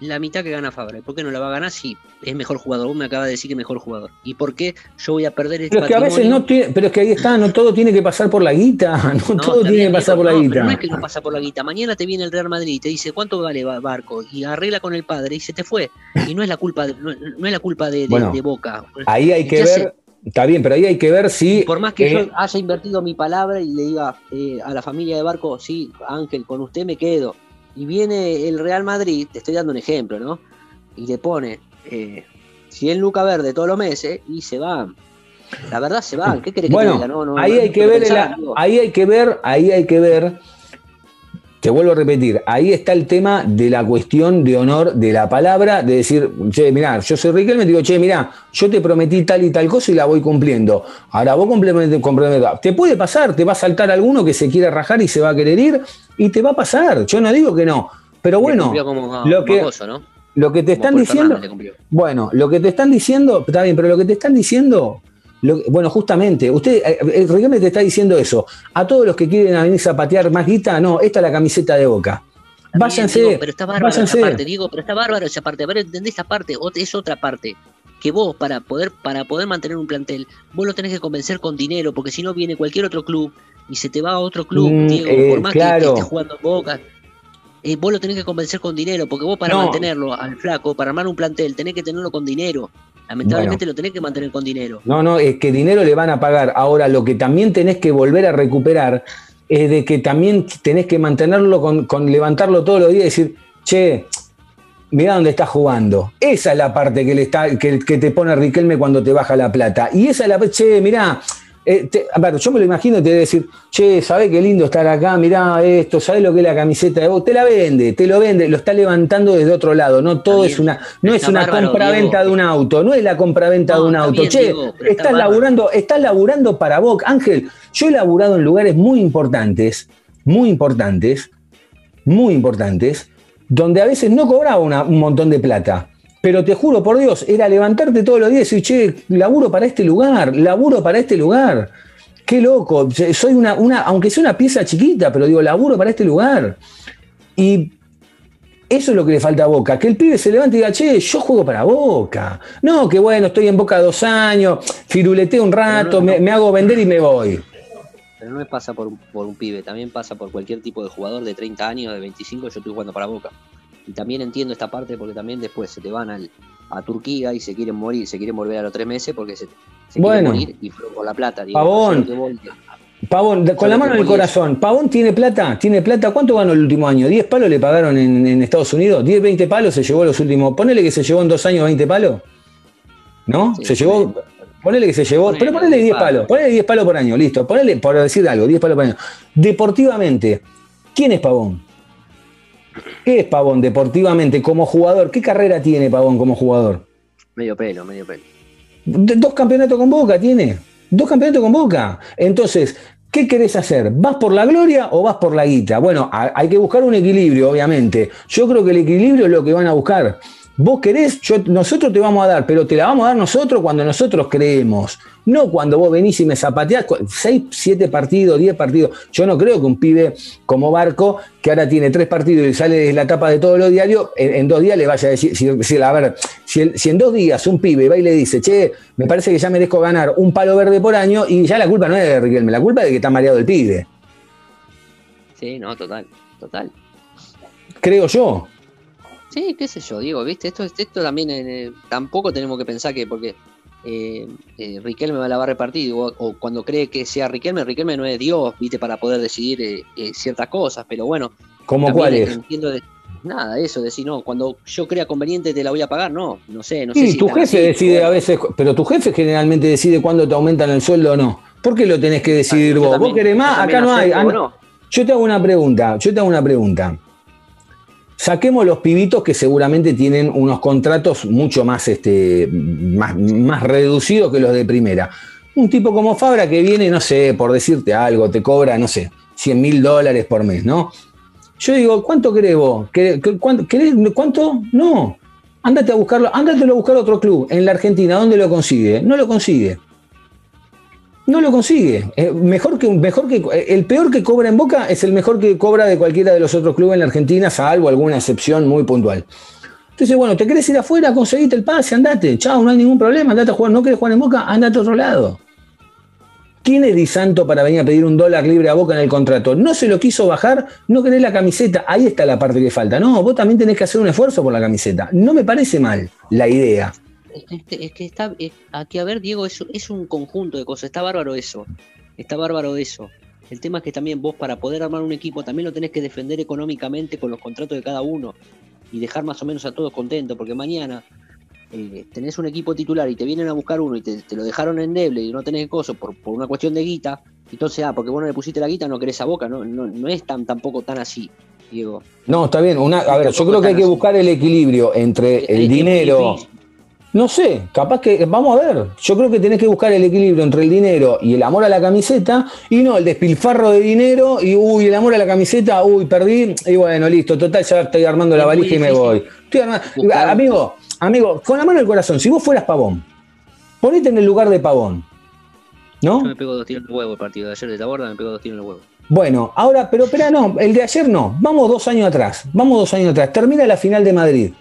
[SPEAKER 4] la mitad que gana Fabra. ¿Por qué no la va a ganar si es mejor jugador? Vos me acabas de decir que es mejor jugador. ¿Y por qué yo voy a perder este
[SPEAKER 2] Pero es que a veces no tiene, pero es que ahí está, no todo tiene que pasar por la guita, no,
[SPEAKER 4] No,
[SPEAKER 2] todo tiene que pasar por la guita.
[SPEAKER 4] pero no es que no pasa por la guita. Mañana te viene el Real Madrid y te dice cuánto vale Ba- Barco y arregla con el padre y se te fue. Y no es la culpa de, no, no es la culpa de, de-
[SPEAKER 2] Bueno,
[SPEAKER 4] de Boca.
[SPEAKER 2] Ahí hay
[SPEAKER 4] ¿Y
[SPEAKER 2] que
[SPEAKER 4] hace?
[SPEAKER 2] Está bien, pero ahí hay que ver si
[SPEAKER 4] por más que
[SPEAKER 2] eh,
[SPEAKER 4] yo haya invertido mi palabra y le diga eh, a la familia de Barco, sí, Ángel, con usted me quedo. Y viene el Real Madrid, te estoy dando un ejemplo, ¿no? Y le pone eh, 100 lucas verde todos los meses y se van. La verdad se van. ¿Qué querés que te
[SPEAKER 2] Bueno,
[SPEAKER 4] diga? No, no,
[SPEAKER 2] ahí
[SPEAKER 4] no,
[SPEAKER 2] hay que ver,
[SPEAKER 4] digo,
[SPEAKER 2] ahí hay que ver, ahí hay que ver. Te vuelvo a repetir, ahí está el tema de la cuestión de honor de la palabra, de decir, che, mirá, yo soy Riquelme, te digo, che, mirá, yo te prometí tal y tal cosa y la voy cumpliendo. Ahora vos complemente- Te puede pasar, te va a saltar alguno que se quiera rajar y se va a querer ir, y te va a pasar. Yo no digo que no. Pero bueno,
[SPEAKER 4] como,
[SPEAKER 2] lo que- lo que te
[SPEAKER 4] Como
[SPEAKER 2] están diciendo. Bueno, lo que te están diciendo, está bien, pero lo que te están diciendo, lo- bueno, justamente, usted, eh, el Riquelme te está diciendo eso. A todos los que quieren venir a patear más guita, no, esta es la camiseta de boca. Váyanse,
[SPEAKER 4] pero está bárbaro
[SPEAKER 2] váyanse.
[SPEAKER 4] esa parte, Diego, pero está bárbaro esa parte. A ver, entendés esa parte, es otra parte. Que vos, para poder, para poder mantener un plantel, vos lo tenés que convencer con dinero, porque si no viene cualquier otro club y se te va a otro club,
[SPEAKER 2] Mm,
[SPEAKER 4] Diego,
[SPEAKER 2] eh,
[SPEAKER 4] por más que- que, estés jugando en boca. eh, vos lo tenés que convencer con dinero, porque vos para
[SPEAKER 2] No.
[SPEAKER 4] mantenerlo al flaco, para armar un plantel, tenés que tenerlo con dinero. Lamentablemente lo tenés que mantener con dinero.
[SPEAKER 2] No, no, es que dinero le van a pagar. Ahora, lo que también tenés que volver a recuperar es de que también tenés que mantenerlo con, con levantarlo todos los días y decir, che, mirá dónde estás jugando. Esa es la parte que, le está, que, que te pone Riquelme cuando te baja la plata. Y esa es la che, mirá. Eh, te- a ver, yo me lo imagino, te debe decir, che, ¿sabés qué lindo estar acá? Mirá esto, ¿sabés lo que es la camiseta de vos? Te la vende, te lo vende, lo está levantando desde otro lado. No todo
[SPEAKER 4] Está
[SPEAKER 2] es una, no es
[SPEAKER 4] está
[SPEAKER 2] una compraventa de un auto, no es la compraventa
[SPEAKER 4] No,
[SPEAKER 2] de un
[SPEAKER 4] está
[SPEAKER 2] auto. che,
[SPEAKER 4] Diego, está
[SPEAKER 2] estás
[SPEAKER 4] bárbaro.
[SPEAKER 2] laburando, estás laburando para vos. Ángel, yo he laburado en lugares muy importantes, muy importantes, muy importantes, donde a veces no cobraba una- un montón de plata. Pero te juro por Dios, era levantarte todos los días y decir, che, laburo para este lugar, laburo para este lugar. Qué loco, soy una, una, aunque sea una pieza chiquita, pero digo, laburo para este lugar. Y eso es lo que le falta a Boca, que el pibe se levante y diga, che, yo juego para Boca. No, que bueno, estoy en Boca dos años, firuleteo un rato,
[SPEAKER 4] no.
[SPEAKER 2] Me, me hago vender y me voy.
[SPEAKER 4] Pero no es pasa por, un- por un pibe, también pasa por cualquier tipo de jugador de 30 años, de 25, yo estoy jugando para Boca. Y también entiendo esta parte porque también después se te van al, a Turquía y se quieren morir, se quieren volver a los tres meses porque se, se
[SPEAKER 2] Bueno.
[SPEAKER 4] quieren morir y fueron por la plata. Digo,
[SPEAKER 2] Pavón. Pavón, con la mano en el corazón, Pavón tiene plata, tiene plata. ¿Cuánto ganó el último año? ¿10 palos le pagaron en, en Estados Unidos? ¿10, 20 palos se llevó los últimos? Ponele que se llevó en dos años 20 palos. ¿No?
[SPEAKER 4] Sí,
[SPEAKER 2] se llevó.
[SPEAKER 4] ponele.
[SPEAKER 2] Ponele que se llevó.
[SPEAKER 4] Ponele,
[SPEAKER 2] pero ponele 10
[SPEAKER 4] 10
[SPEAKER 2] palos.
[SPEAKER 4] palos.
[SPEAKER 2] Ponele 10 palos por año, listo. Ponele, por decir algo, 10 palos por año. Deportivamente, ¿quién es Pavón? ¿Qué es Pavón deportivamente como jugador? ¿Qué carrera tiene Pavón como jugador?
[SPEAKER 4] Medio pelo, medio pelo.
[SPEAKER 2] Dos campeonatos con Boca tiene. Dos campeonatos con Boca. Entonces, ¿qué querés hacer? ¿Vas por la gloria o vas por la guita? Bueno, ha- hay que buscar un equilibrio, obviamente. Yo creo que el equilibrio es lo que van a buscar. Vos querés, yo- nosotros te vamos a dar, pero te la vamos a dar nosotros cuando nosotros creemos. No cuando vos venís y me zapateás cu- seis, siete partidos, diez partidos. Yo no creo que un pibe como Barco, que ahora tiene tres partidos y sale de la tapa de todos los diarios, en, en dos días le vaya a decir, si, si- a ver, si, si en dos días un pibe va y le dice, che, me parece que ya merezco ganar un palo verde por año, y ya la culpa no es de Riquelme, la culpa es de que está mareado el pibe.
[SPEAKER 4] Sí, no, total, total.
[SPEAKER 2] Creo yo.
[SPEAKER 4] Sí, qué sé yo, digo, viste, esto, esto también eh, tampoco tenemos que pensar que porque eh, eh, Riquelme va la va a repartir, digo, o, cuando cree que sea Riquelme, Riquelme no es Dios, viste, para poder decidir eh, eh, ciertas cosas, pero bueno,
[SPEAKER 2] ¿Cómo cuál es?
[SPEAKER 4] entiendo de- nada, eso, decir, no, cuando yo crea conveniente te la voy a pagar, no, no sé, no sé
[SPEAKER 2] Sí,
[SPEAKER 4] si
[SPEAKER 2] tu jefe
[SPEAKER 4] así,
[SPEAKER 2] decide a veces, pero tu jefe generalmente decide cuándo te aumentan el sueldo o no. ¿Por qué lo tenés que decidir vos?
[SPEAKER 4] también-
[SPEAKER 2] ¿Vos querés más? Acá no hay. Ah, no. Yo te hago una pregunta, yo te hago una pregunta. Saquemos los pibitos que seguramente tienen unos contratos mucho más, este, más, más reducidos que los de primera. Un tipo como Fabra que viene, no sé, por decirte algo, te cobra, no sé, 100 mil dólares por mes, ¿no? Yo digo, ¿cuánto querés vos? ¿Querés- cuánto. No. Ándate a buscarlo, a buscar otro club en la Argentina. ¿Dónde lo consigue? No lo consigue. No lo consigue. Eh, mejor que, eh, el peor que cobra en Boca es el mejor que cobra de cualquiera de los otros clubes en la Argentina, salvo alguna excepción muy puntual. Entonces, bueno, ¿te querés ir afuera? Conseguiste el pase, andate. Chao, no hay ningún problema, andate a jugar. ¿No querés jugar en Boca? Andate a otro lado. ¿Quién es Di Santo para venir a pedir un dólar libre a Boca en el contrato? No se lo quiso bajar, no querés la camiseta. Ahí está la parte que falta. No, vos también tenés que hacer un esfuerzo por la camiseta. No me parece mal la idea.
[SPEAKER 4] Es que, es que está. es- aquí, a ver, Diego, es, es un conjunto de cosas. Está bárbaro eso. Está bárbaro eso. El tema es que también vos, para poder armar un equipo, también lo tenés que defender económicamente con los contratos de cada uno y dejar más o menos a todos contentos, porque mañana eh, tenés un equipo titular y te vienen a buscar uno y te, te lo dejaron endeble y no tenés coso por, por una cuestión de guita. Entonces, ah, porque vos no le pusiste la guita, no querés a boca. No, no, no es tan tampoco tan así, Diego.
[SPEAKER 2] No, está bien. Una, a ver, yo creo que hay que buscar el equilibrio entre el dinero.
[SPEAKER 4] difícil.
[SPEAKER 2] No sé, capaz que, vamos a ver, yo creo que tenés que buscar el equilibrio entre el dinero y el amor a la camiseta, y no el despilfarro de dinero y, uy, el amor a la camiseta, uy, perdí, y bueno, listo, total, ya estoy armando la
[SPEAKER 4] Es
[SPEAKER 2] valija y me voy. Estoy arma-
[SPEAKER 4] buscar-
[SPEAKER 2] Amigo, amigo, con la mano en el corazón, si vos fueras pavón, ponete en el lugar de pavón, ¿no?
[SPEAKER 4] Yo me pego dos tiros en el huevo el partido de ayer de Taborda, me pego dos tiros en el huevo.
[SPEAKER 2] Bueno, ahora, pero espera, no, el de ayer no. Vamos dos años atrás. Vamos dos años atrás. Termina la final de Madrid.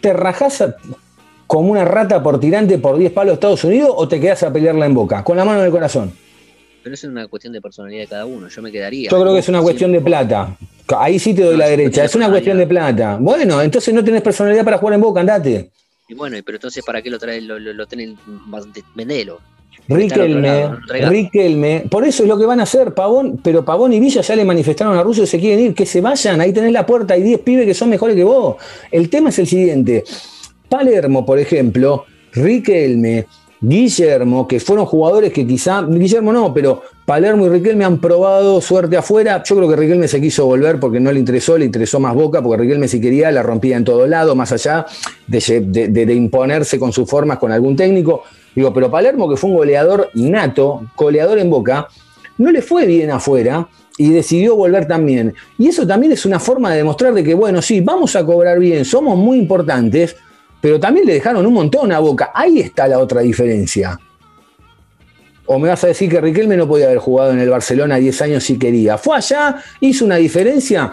[SPEAKER 2] ¿Te rajás a- como una rata por tirante por 10 palos a Estados Unidos o te quedás a pelearla en boca? Con la mano en el corazón.
[SPEAKER 4] Pero es una cuestión de personalidad de cada uno. Yo me quedaría.
[SPEAKER 2] Yo creo que es una cuestión de plata. Ahí sí te doy
[SPEAKER 4] No,
[SPEAKER 2] la derecha. Es una cuestión de plata. Bueno, entonces no tenés personalidad para jugar en boca, andate.
[SPEAKER 4] Y bueno, pero entonces, ¿para qué lo traes? Lo, lo, lo tenés, vendelo.
[SPEAKER 2] Riquelme. Riquelme, por eso es lo que van a hacer, Pavón, pero Pavón y Villa ya le manifestaron a Russo que se quieren ir, que se vayan, ahí tenés la puerta, hay 10 pibes que son mejores que vos. El tema es el siguiente, Palermo, por ejemplo, Riquelme, Guillermo, que fueron jugadores que quizá, Guillermo no, pero Palermo y Riquelme han probado suerte afuera. Yo creo que Riquelme se quiso volver porque no le interesó, le interesó más Boca, porque Riquelme si quería la rompía en todo lado, más allá de, imponerse con sus formas con algún técnico. Digo, pero Palermo, que fue un goleador nato, goleador en Boca, no le fue bien afuera y decidió volver también. Y eso también es una forma de demostrar de que, bueno, sí, vamos a cobrar bien, somos muy importantes, pero también le dejaron un montón a Boca. Ahí está la otra diferencia. O me vas a decir que Riquelme no podía haber jugado en el Barcelona 10 años si quería. Fue allá, hizo una diferencia,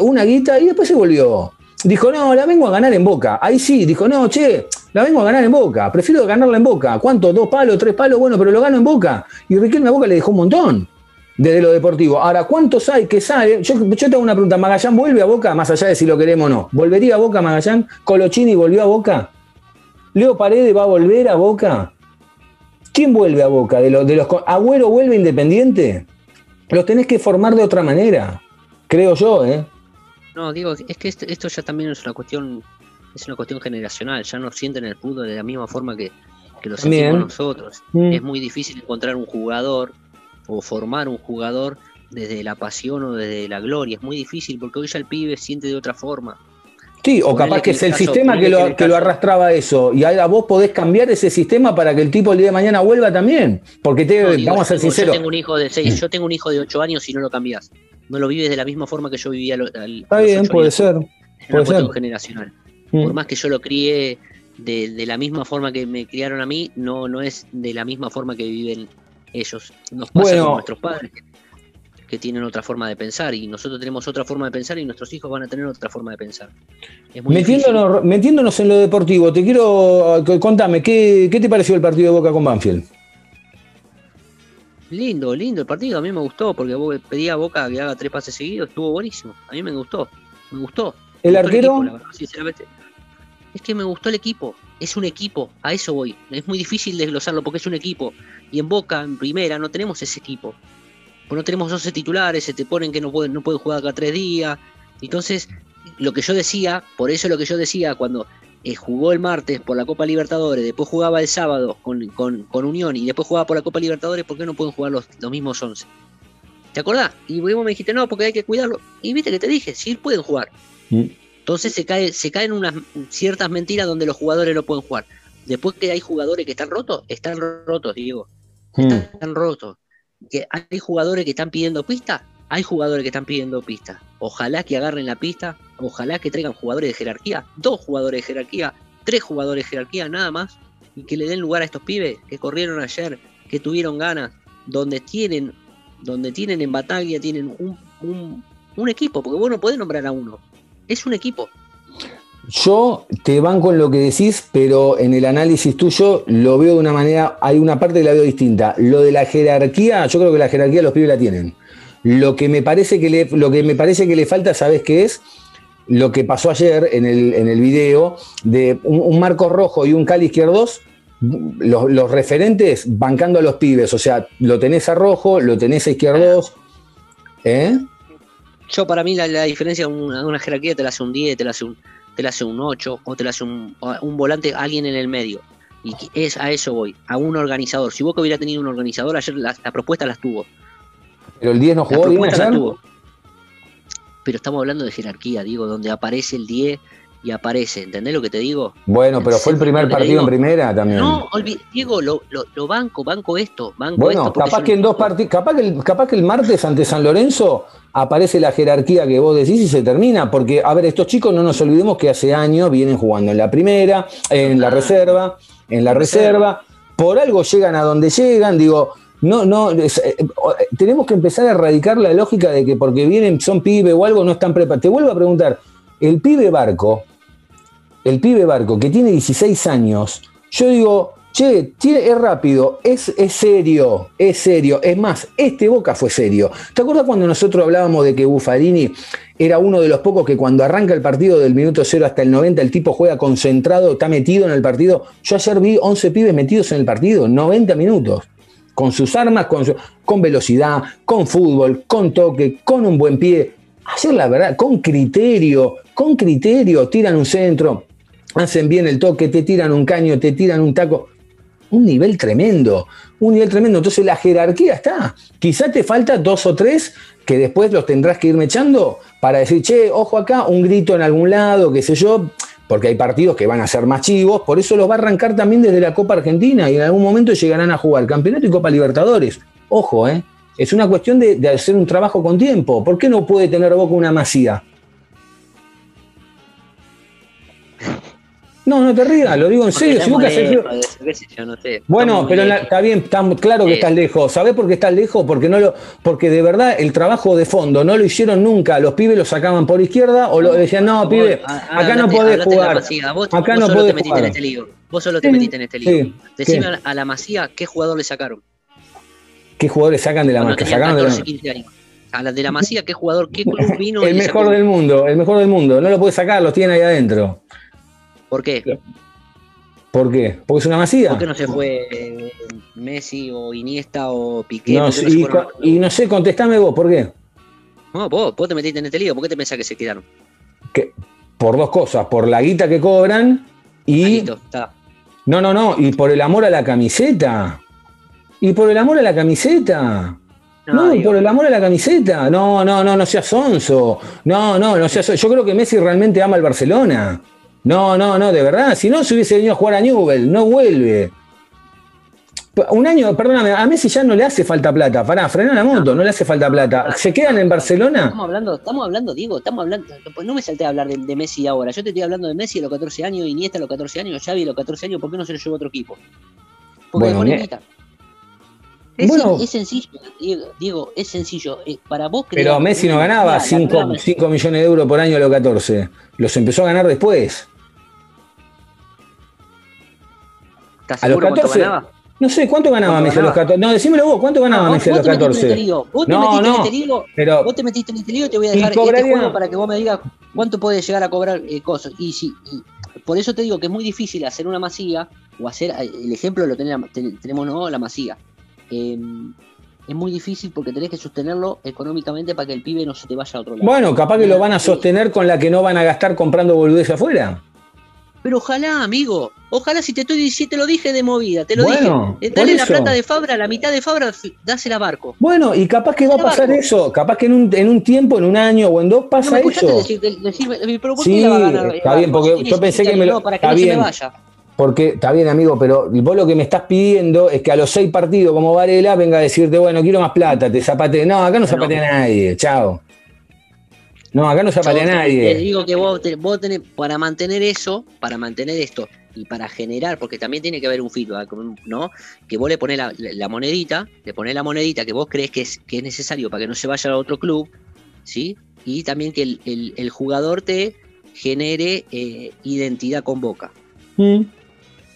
[SPEAKER 2] una guita y después se volvió. Dijo, no, la vengo a ganar en Boca. Ahí sí, dijo, no, che, la vengo a ganar en Boca. Prefiero ganarla en Boca. ¿Cuánto? ¿Dos palos, tres palos? Bueno, pero lo gano en Boca. Y Riquelme a Boca le dejó un montón desde lo deportivo. Ahora, ¿cuántos hay que sale? Yo, yo te hago una pregunta. ¿Magallán vuelve a Boca? Más allá de si lo queremos o no. ¿Volvería a Boca Magallán? ¿Colochini volvió a Boca? ¿Leo Paredes va a volver a Boca? ¿Quién vuelve a Boca? ¿De los, de los, ¿Agüero vuelve Independiente? Los tenés que formar de otra manera. Creo yo, ¿eh?
[SPEAKER 4] No, digo, es que esto, esto ya también es una cuestión, es una cuestión generacional. Ya no sienten el fútbol de la misma forma que, que lo sentimos nosotros.
[SPEAKER 2] Mm.
[SPEAKER 4] Es muy difícil encontrar un jugador o formar un jugador desde la pasión o desde la gloria. Es muy difícil porque hoy ya el pibe siente de otra forma.
[SPEAKER 2] Sí, o capaz
[SPEAKER 4] que
[SPEAKER 2] es el
[SPEAKER 4] caso-
[SPEAKER 2] sistema que lo, que lo arrastraba a eso. Y ahora vos podés cambiar ese sistema para que el tipo el día de mañana vuelva también. Porque te,
[SPEAKER 4] No, digo,
[SPEAKER 2] vamos a ser sinceros.
[SPEAKER 4] Yo tengo un hijo de seis, yo tengo un hijo de 8 años y no lo cambias. No lo vives de la misma forma que yo vivía lo- al-
[SPEAKER 2] Está bien, puede
[SPEAKER 4] años.
[SPEAKER 2] ser.
[SPEAKER 4] Es
[SPEAKER 2] puede ser.
[SPEAKER 4] generacional.
[SPEAKER 2] Mm.
[SPEAKER 4] Por más que yo lo crié de, de la misma forma que me criaron a mí, no, no es de la misma forma que viven ellos. Nos pasa
[SPEAKER 2] Bueno.
[SPEAKER 4] con nuestros padres que, tienen otra forma de pensar y nosotros tenemos otra forma de pensar y nuestros hijos van a tener otra forma de pensar.
[SPEAKER 2] Metiéndonos, metiéndonos en lo deportivo, te quiero. Contame, ¿qué, ¿qué te pareció el partido de Boca con Banfield?
[SPEAKER 4] Lindo, lindo el partido, a mí me gustó porque pedía a Boca que haga tres pases seguidos, estuvo buenísimo, a mí me gustó, me gustó.
[SPEAKER 2] ¿El
[SPEAKER 4] Me gustó
[SPEAKER 2] arquero?
[SPEAKER 4] equipo, la verdad, sinceramente. Es que me gustó el equipo, es un equipo, a eso voy. Es muy difícil desglosarlo porque es un equipo. Y en Boca, en primera, no tenemos ese equipo. Pues no tenemos 12 titulares, se te ponen que no pueden, no pueden jugar cada tres días. Entonces, lo que yo decía, por eso lo que yo decía cuando eh, jugó el martes por la Copa Libertadores, después jugaba el sábado con, con- con Unión y después jugaba por la Copa Libertadores, ¿por qué no pueden jugar los, los mismos 11? ¿Te acordás? Y vos me dijiste, no, porque hay que cuidarlo. Y viste que te dije, sí pueden jugar.
[SPEAKER 2] Mm.
[SPEAKER 4] Entonces se cae, se caen unas ciertas mentiras donde los jugadores no pueden jugar. Después que hay jugadores que están rotos, están rotos, Diego.
[SPEAKER 2] Mm.
[SPEAKER 4] Están rotos. Que hay jugadores que están pidiendo pista, hay jugadores que están pidiendo pista. Ojalá que agarren la pista, ojalá que traigan jugadores de jerarquía, dos jugadores de jerarquía, tres jugadores de jerarquía, nada más, y que le den lugar a estos pibes que corrieron ayer, que que tuvieron ganas, donde tienen, donde tienen en batalla, tienen un, un, un equipo, porque vos no podés nombrar a uno, es un equipo.
[SPEAKER 2] Yo te banco en lo que decís, pero en el análisis tuyo lo veo de una manera, hay una parte que la veo distinta. Lo de la jerarquía, yo creo que la jerarquía los pibes la tienen. Lo que me parece que le, lo que me parece que le falta, ¿sabes qué es? Lo que pasó ayer en el, en el video de un, un Marcos Rojo y un Cali Izquierdos, los, los referentes bancando a los pibes. O sea, lo tenés a Rojo, lo tenés a Izquierdos. ¿Eh?
[SPEAKER 4] Yo para mí la, la diferencia, una, una jerarquía te la hace un 10, te la hace un, te la hace un 8 o te la hace un, un volante, alguien en el medio. Y es a eso voy, a un organizador. Si Boca hubiera tenido un organizador, ayer la, la propuesta las tuvo.
[SPEAKER 2] Pero el 10 no jugó bien ayer.
[SPEAKER 4] tuvo. Pero estamos hablando de jerarquía, digo, donde aparece el 10 y aparece, ¿entendés lo que te digo?
[SPEAKER 2] Bueno, pero fue el primer partido en primera también.
[SPEAKER 4] No, Diego, lo, lo, lo banco, banco esto, banco
[SPEAKER 2] Bueno,
[SPEAKER 4] esto.
[SPEAKER 2] capaz que en dos partidos, capaz que, el, capaz que el martes ante San Lorenzo aparece la jerarquía que vos decís y se termina, porque, a ver, estos chicos no nos olvidemos que hace años vienen jugando en la primera, en la reserva, en la reserva, por algo llegan a donde llegan, digo, no, no, es, eh, eh, tenemos que empezar a erradicar la lógica de que porque vienen, son pibe o algo, no están preparados. Te vuelvo a preguntar, el pibe barco, el pibe barco que tiene 16 años, yo digo, che, es rápido, es, serio, es serio. Es más, este Boca fue serio. ¿Te acuerdas cuando nosotros hablábamos de que Buffarini era uno de los pocos que cuando arranca el partido del minuto 0 hasta el 90 el tipo juega concentrado, está metido en el partido? Yo ayer vi 11 pibes metidos en el partido, 90 minutos. Con sus armas, con, con velocidad, con fútbol, con toque, con un buen pie. Ayer la verdad, con criterio, con criterio, tiran un centro, hacen bien el toque, te tiran un caño, te tiran un taco. Un nivel tremendo, un nivel tremendo. Entonces la jerarquía está. Quizá te falta dos o tres que después los tendrás que irme echando para decir, che, ojo acá, un grito en algún lado, qué sé yo, porque hay partidos que van a ser más chivos, por eso los va a arrancar también desde la Copa Argentina y en algún momento llegarán a jugar Campeonato y Copa Libertadores. Ojo, ¿eh? Es una cuestión de, de hacer un trabajo con tiempo. ¿Por qué no puede tener Boca una masía? No, no te rías, lo digo en serio. Si
[SPEAKER 4] eso, qué sé yo, no sé.
[SPEAKER 2] bueno, pero la- está bien, está claro que
[SPEAKER 4] Sí.
[SPEAKER 2] estás lejos. ¿Sabés por qué estás lejos? Porque no lo, porque de verdad el trabajo de fondo no lo hicieron nunca. Los pibes lo sacaban por izquierda o lo decían, no,
[SPEAKER 4] Vos,
[SPEAKER 2] pibe, acá no podés jugar.
[SPEAKER 4] Masía. Vos,
[SPEAKER 2] Acá
[SPEAKER 4] vos
[SPEAKER 2] no podés
[SPEAKER 4] te metiste
[SPEAKER 2] jugar.
[SPEAKER 4] en este lío. Vos solo te metiste en este lío. Decime a la- Masía qué jugador le sacaron.
[SPEAKER 2] ¿Qué jugadores sacan de la
[SPEAKER 4] Cuando
[SPEAKER 2] marca?
[SPEAKER 4] tenía
[SPEAKER 2] Sacaron de la
[SPEAKER 4] 14, 15 años. A la de la Masía, ¿qué jugador, qué club vino?
[SPEAKER 2] El mejor del mundo, el mejor del mundo. No lo puedes sacar, los tienen ahí adentro.
[SPEAKER 4] ¿Por qué?
[SPEAKER 2] ¿Por qué? Porque es una masía.
[SPEAKER 4] ¿Por qué no se fue eh, Messi o Iniesta o Piqué?
[SPEAKER 2] No,
[SPEAKER 4] ¿Por qué no
[SPEAKER 2] y,
[SPEAKER 4] fueron?
[SPEAKER 2] co- y no sé, contestame vos, ¿por qué?
[SPEAKER 4] No, vos, vos te metiste en este lío. ¿Por qué te pensás que se quedaron?
[SPEAKER 2] Que- por dos cosas, por la guita que cobran
[SPEAKER 4] Ah,
[SPEAKER 2] y.
[SPEAKER 4] listo, está.
[SPEAKER 2] No, no, no, y por el amor a la camiseta. Y por el amor a la camiseta. No,
[SPEAKER 4] digo,
[SPEAKER 2] por el amor a la camiseta. No, no, no, no seas sonso. No, no, no seas. Yo creo que Messi realmente ama al Barcelona. No, no, no, de verdad. Si no, se hubiese venido a jugar a Newell. No vuelve. Un año, perdóname, a Messi ya no le hace falta plata. Pará, frena la moto, no le hace falta plata. ¿Se quedan en Barcelona?
[SPEAKER 4] Estamos hablando, estamos hablando, Diego, estamos hablando. pues No me salté a hablar de, de Messi ahora. Yo te estoy hablando de Messi a los 14 años, Iniesta a los 14 años, Xavi a los 14 años. ¿Por qué no se lo llevó a otro equipo? Porque
[SPEAKER 2] Bueno, ne-
[SPEAKER 4] guita. Es,
[SPEAKER 2] Bueno.
[SPEAKER 4] es sencillo, Diego, Diego, es sencillo. Eh, para vos
[SPEAKER 2] Pero Messi no ganaba
[SPEAKER 4] identidad, la
[SPEAKER 2] 5
[SPEAKER 4] clave-
[SPEAKER 2] millones de euros por año a los 14. Los empezó a ganar después.
[SPEAKER 4] ¿Estás
[SPEAKER 2] A los
[SPEAKER 4] seguro cuánto
[SPEAKER 2] 14.
[SPEAKER 4] ganaba?
[SPEAKER 2] No sé, ¿cuánto ganaba
[SPEAKER 4] ¿Cuánto
[SPEAKER 2] Messi a los
[SPEAKER 4] ganaba?
[SPEAKER 2] 14? No, decímelo vos, ¿cuánto ganaba
[SPEAKER 4] No,
[SPEAKER 2] Messi a los
[SPEAKER 4] te metiste en
[SPEAKER 2] 14?
[SPEAKER 4] este lío, Vos te
[SPEAKER 2] No,
[SPEAKER 4] metiste en
[SPEAKER 2] no,
[SPEAKER 4] este lío,
[SPEAKER 2] pero-
[SPEAKER 4] vos te metiste en este lío, te voy a
[SPEAKER 2] Y
[SPEAKER 4] dejar este juego para que vos me digas cuánto puede llegar a cobrar eh, cosas. Y y por eso te digo que es muy difícil hacer una masía o hacer eh, el ejemplo lo tenemos, tenemos no la masía. Eh, es muy difícil porque tenés que sostenerlo económicamente para que el pibe no se te vaya a otro lado.
[SPEAKER 2] Bueno, capaz que lo van a
[SPEAKER 4] Sí.
[SPEAKER 2] sostener con la que no van a gastar comprando boludez afuera.
[SPEAKER 4] Pero ojalá, amigo, ojalá si te estoy diciendo, te lo dije de movida, te lo
[SPEAKER 2] Bueno,
[SPEAKER 4] dije. Eh, Dale la plata de Fabra, la mitad de Fabra, dásela a Barco.
[SPEAKER 2] Bueno, y capaz que va a pasar
[SPEAKER 4] barco.
[SPEAKER 2] eso. Capaz que en un, en un tiempo, en un año o en dos
[SPEAKER 4] No
[SPEAKER 2] pasa
[SPEAKER 4] me escuchaste
[SPEAKER 2] eso.
[SPEAKER 4] decir, de- decirme, pero ¿por qué
[SPEAKER 2] Sí,
[SPEAKER 4] la va a ganar?
[SPEAKER 2] está
[SPEAKER 4] Barco?
[SPEAKER 2] bien, porque
[SPEAKER 4] Si
[SPEAKER 2] yo pensé
[SPEAKER 4] 17
[SPEAKER 2] que me lo-
[SPEAKER 4] para que no se
[SPEAKER 2] bien.
[SPEAKER 4] me vaya.
[SPEAKER 2] Porque está bien, amigo, pero vos lo que me estás pidiendo es que a los seis partidos como Varela venga a decirte, bueno, quiero más plata, te zapate. No, acá no zapatea nadie, chao. No, acá no zapatea
[SPEAKER 4] Yo te- Te
[SPEAKER 2] nadie.
[SPEAKER 4] digo que vos, te- vos tenés, para mantener eso, para mantener esto, y para generar, porque también tiene que haber un feedback, ¿no? Que vos le pones la, la monedita, le pones la monedita que vos crees que es, que es necesario para que no se vaya a otro club, ¿sí? Y también que el, el- el jugador te genere eh, identidad con Boca.
[SPEAKER 2] Mm.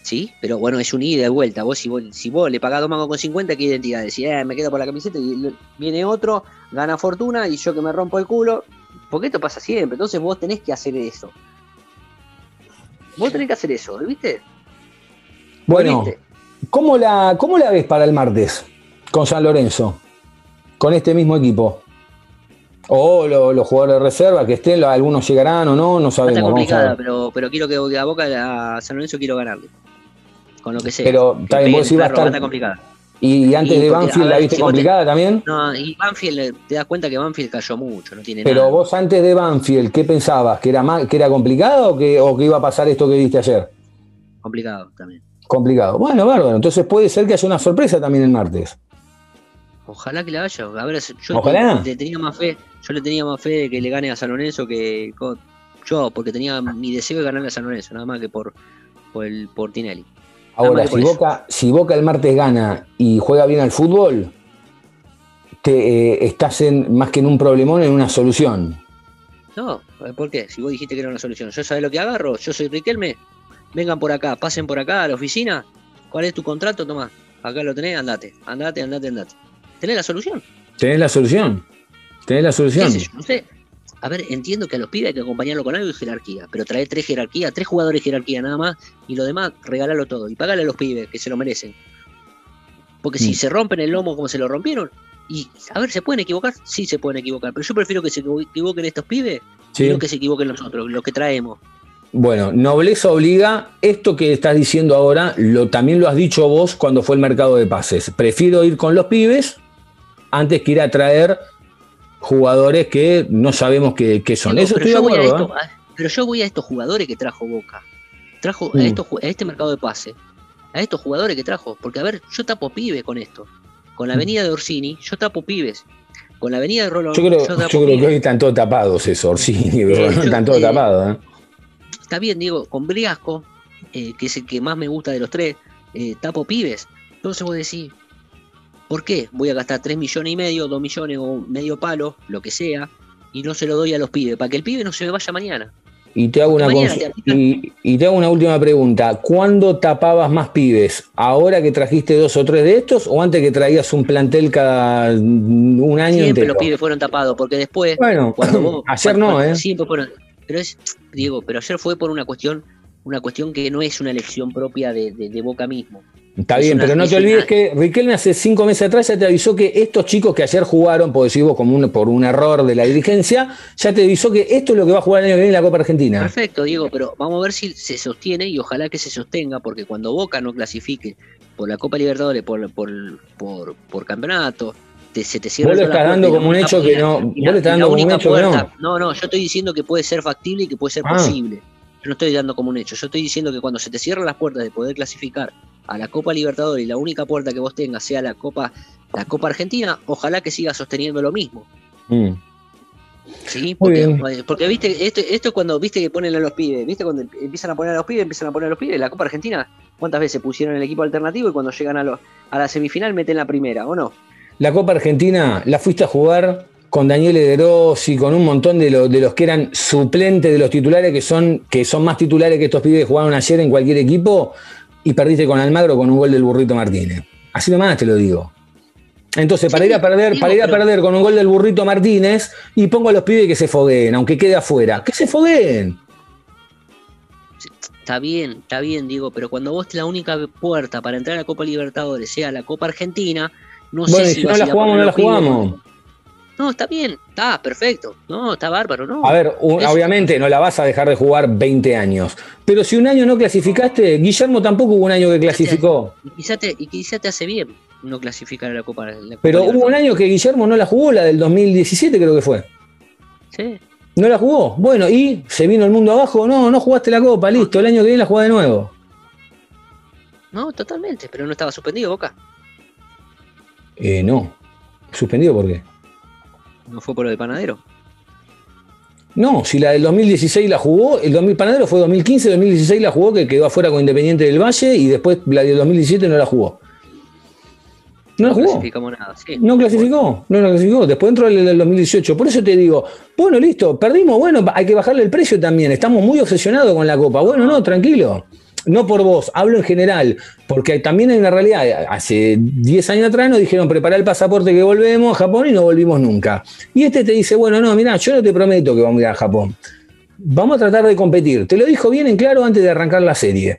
[SPEAKER 4] ¿Sí? Pero bueno, es un ida y de vuelta. Vos, si vos, si vos le pagás dos mangos con 50, ¿qué identidad? Decís, eh, me quedo por la camiseta y viene otro, gana fortuna y yo que me rompo el culo. Porque esto pasa siempre. Entonces vos tenés que hacer eso. Vos tenés que hacer eso, ¿viste?
[SPEAKER 2] Bueno,
[SPEAKER 4] ¿Viste?
[SPEAKER 2] ¿cómo la, ¿cómo la ves para el martes con San Lorenzo? Con este mismo equipo. O lo- los jugadores de reserva que estén, algunos llegarán o no, no
[SPEAKER 4] Está
[SPEAKER 2] sabemos. a
[SPEAKER 4] complicada, pero, pero quiero que a Boca, a San Lorenzo quiero ganarle. Con lo que sea.
[SPEAKER 2] Pero, está
[SPEAKER 4] pegue
[SPEAKER 2] vos va a estar-
[SPEAKER 4] complicada.
[SPEAKER 2] Y, antes
[SPEAKER 4] Y
[SPEAKER 2] de Banfield la viste
[SPEAKER 4] si vos te-
[SPEAKER 2] complicada también.
[SPEAKER 4] No, y Banfield, eh, te das cuenta que Banfield cayó mucho, no tiene
[SPEAKER 2] Pero
[SPEAKER 4] nada.
[SPEAKER 2] vos antes de Banfield, ¿qué pensabas? ¿Que era, más, que era complicado o que, o que iba a pasar esto que viste ayer?
[SPEAKER 4] Complicado también.
[SPEAKER 2] Complicado. Bueno, bárbaro. Entonces puede ser que haya una sorpresa también el martes.
[SPEAKER 4] Ojalá que la haya. A ver, yo
[SPEAKER 2] Ojalá.
[SPEAKER 4] Tenía más fe. Yo le tenía más fe de que le gane a San Lorenzo que yo, porque tenía mi deseo de ganarle a San Lorenzo, nada más que por, por el por Tinelli.
[SPEAKER 2] Ahora, si. Boca, si Boca el martes gana y juega bien al fútbol, te, eh, estás en, más que en un problemón, en una solución.
[SPEAKER 4] No, ¿por qué? Si vos dijiste que era una solución. Yo sabés lo que agarro, yo soy Riquelme. Vengan por acá, pasen por acá a la oficina. ¿Cuál es tu contrato? Tomá, acá lo tenés, andate, andate, andate, andate. ¿Tenés la solución?
[SPEAKER 2] Tenés la solución. Tenés la
[SPEAKER 4] ¿Qué
[SPEAKER 2] solución.
[SPEAKER 4] yo? No sé. A ver, entiendo que a los pibes hay que acompañarlo con algo de jerarquía, pero traer tres jerarquías, tres jugadores de jerarquía nada más, y lo demás, regalalo todo. Y pagale a los pibes, que se lo merecen. Porque si
[SPEAKER 2] Mm.
[SPEAKER 4] se rompen el lomo como se lo rompieron, y a ver, ¿se pueden equivocar? Sí se pueden equivocar, pero yo prefiero que se equivoquen estos pibes
[SPEAKER 2] Sí.
[SPEAKER 4] y que se equivoquen nosotros, los que traemos.
[SPEAKER 2] Bueno, nobleza obliga. Esto que estás diciendo ahora, lo, también lo has dicho vos cuando fue el mercado de pases. Prefiero ir con los pibes antes que ir a traer jugadores que no sabemos qué, qué son.
[SPEAKER 4] Digo,
[SPEAKER 2] Eso estoy de
[SPEAKER 4] yo voy a
[SPEAKER 2] acuerdo.
[SPEAKER 4] esto-
[SPEAKER 2] ¿eh?
[SPEAKER 4] a- pero yo voy a estos jugadores que trajo Boca. Trajo
[SPEAKER 2] Mm.
[SPEAKER 4] a, estos, ju- a este mercado de pase. A estos jugadores que trajo. Porque, a ver, yo tapo pibes con esto. Con la
[SPEAKER 2] Mm.
[SPEAKER 4] avenida de Orsini, yo tapo pibes. Con la avenida de Rolón,
[SPEAKER 2] Yo creo,
[SPEAKER 4] yo tapo
[SPEAKER 2] yo creo que hoy están todos tapados eso, Orsini, pero
[SPEAKER 4] yo-
[SPEAKER 2] están todos
[SPEAKER 4] eh,
[SPEAKER 2] tapados. ¿eh?
[SPEAKER 4] Está bien, digo, con Briasco, eh, que es el que más me gusta de los tres, tapo pibes. Entonces vos decís, ¿por qué voy a gastar 3 millones y medio, 2 millones o medio palo, lo que sea, y no se lo doy a los pibes? Para que el pibe no se me vaya mañana.
[SPEAKER 2] Y te hago una
[SPEAKER 4] te
[SPEAKER 2] y, y te hago una última pregunta. ¿Cuándo tapabas más pibes? ¿Ahora que trajiste dos o tres de estos o antes que traías un plantel cada un año
[SPEAKER 4] Siempre
[SPEAKER 2] entero?
[SPEAKER 4] los pibes fueron tapados, porque después,
[SPEAKER 2] Bueno,
[SPEAKER 4] cuando vos,
[SPEAKER 2] ayer
[SPEAKER 4] cuando-
[SPEAKER 2] no,
[SPEAKER 4] cuando
[SPEAKER 2] ¿eh?
[SPEAKER 4] Siempre fueron, pero es, digo, pero ayer fue por una cuestión, una cuestión que no es una elección propia de, de- de Boca mismo.
[SPEAKER 2] Está
[SPEAKER 4] Es
[SPEAKER 2] bien, pero no te olvides que Riquelme hace cinco meses atrás ya te avisó que estos chicos que ayer jugaron, por decir vos, como un, por un error de la dirigencia, ya te avisó que esto es lo que va a jugar el año que viene en la Copa Argentina.
[SPEAKER 4] Perfecto, Diego, pero vamos a ver si se sostiene y ojalá que se sostenga, porque cuando Boca no clasifique por la Copa Libertadores, por, por, por, te, se te cierra
[SPEAKER 2] Vos
[SPEAKER 4] la
[SPEAKER 2] estás dando como un hecho que no- vos le estás dando como un hecho que no.
[SPEAKER 4] no, no, yo estoy diciendo que puede ser factible y que puede ser
[SPEAKER 2] Ah.
[SPEAKER 4] posible. Yo no estoy dando como un hecho, yo estoy diciendo que cuando se te cierran las puertas de poder clasificar a la Copa Libertadores y la única puerta que vos tengas sea la Copa, la Copa Argentina, ojalá que siga sosteniendo lo mismo.
[SPEAKER 2] Mm.
[SPEAKER 4] Sí,
[SPEAKER 2] Muy bien.
[SPEAKER 4] porque, porque viste, esto, esto es cuando viste que ponen a los pibes, viste cuando empiezan a poner a los pibes, empiezan a poner a los pibes, la Copa Argentina, ¿cuántas veces pusieron el equipo alternativo y cuando llegan a, los, a la semifinal meten la primera, o no?
[SPEAKER 2] La Copa Argentina la fuiste a jugar con Daniel Ederossi, con un montón de, lo- de los que eran suplentes de los titulares, que son, que son más titulares que estos pibes que jugaron ayer en cualquier equipo, y perdiste con Almagro con un gol del burrito Martínez. Así nomás te lo digo. Entonces, para ir a perder,
[SPEAKER 4] digo,
[SPEAKER 2] para ir a
[SPEAKER 4] pero-
[SPEAKER 2] perder con un gol del burrito Martínez, y pongo a los pibes que se fogueen, aunque quede afuera. Que se fogueen.
[SPEAKER 4] Está bien, está bien, digo, pero cuando vos la única puerta para entrar a la Copa Libertadores sea la Copa Argentina, no
[SPEAKER 2] Bueno,
[SPEAKER 4] sé si
[SPEAKER 2] si no la jugamos, no la
[SPEAKER 4] pibes. No, está bien, está perfecto. No, está bárbaro, no.
[SPEAKER 2] A ver, un- obviamente no la vas a dejar de jugar 20 años. Pero si un año no clasificaste, Guillermo tampoco hubo un año que clasificó.
[SPEAKER 4] Y quizá te, y quizá te hace bien no clasificar a la Copa. la Copa
[SPEAKER 2] Pero hubo un año que Guillermo no la jugó, la del 2017 creo que fue.
[SPEAKER 4] Sí.
[SPEAKER 2] No la jugó. Bueno, y se vino el mundo abajo. No, no jugaste la copa, listo. El año que viene la jugás de nuevo.
[SPEAKER 4] No, totalmente, pero no estaba suspendido Boca.
[SPEAKER 2] Eh, no. ¿Suspendido por qué?
[SPEAKER 4] No fue por lo de panadero.
[SPEAKER 2] No, si la del 2016 la jugó, el 2000 Panadero fue 2015, 2016 la jugó, que quedó afuera con Independiente del Valle, y después la del 2017 no la jugó. No la jugó.
[SPEAKER 4] clasificamos nada. sí.
[SPEAKER 2] No clasificó, no la clasificó. Después entró el del 2018. Por eso te digo, bueno, listo, perdimos, bueno, hay que bajarle el precio también. Estamos muy obsesionados con la Copa. Bueno, no, tranquilo. No por vos, hablo en general, porque también hay una realidad. Hace 10 años atrás nos dijeron prepara el pasaporte que volvemos a Japón y no volvimos nunca. Y este te dice, bueno, no, mira, yo no te prometo que vamos a ir a Japón. Vamos a tratar de competir. Te lo dijo bien en claro antes de arrancar la serie.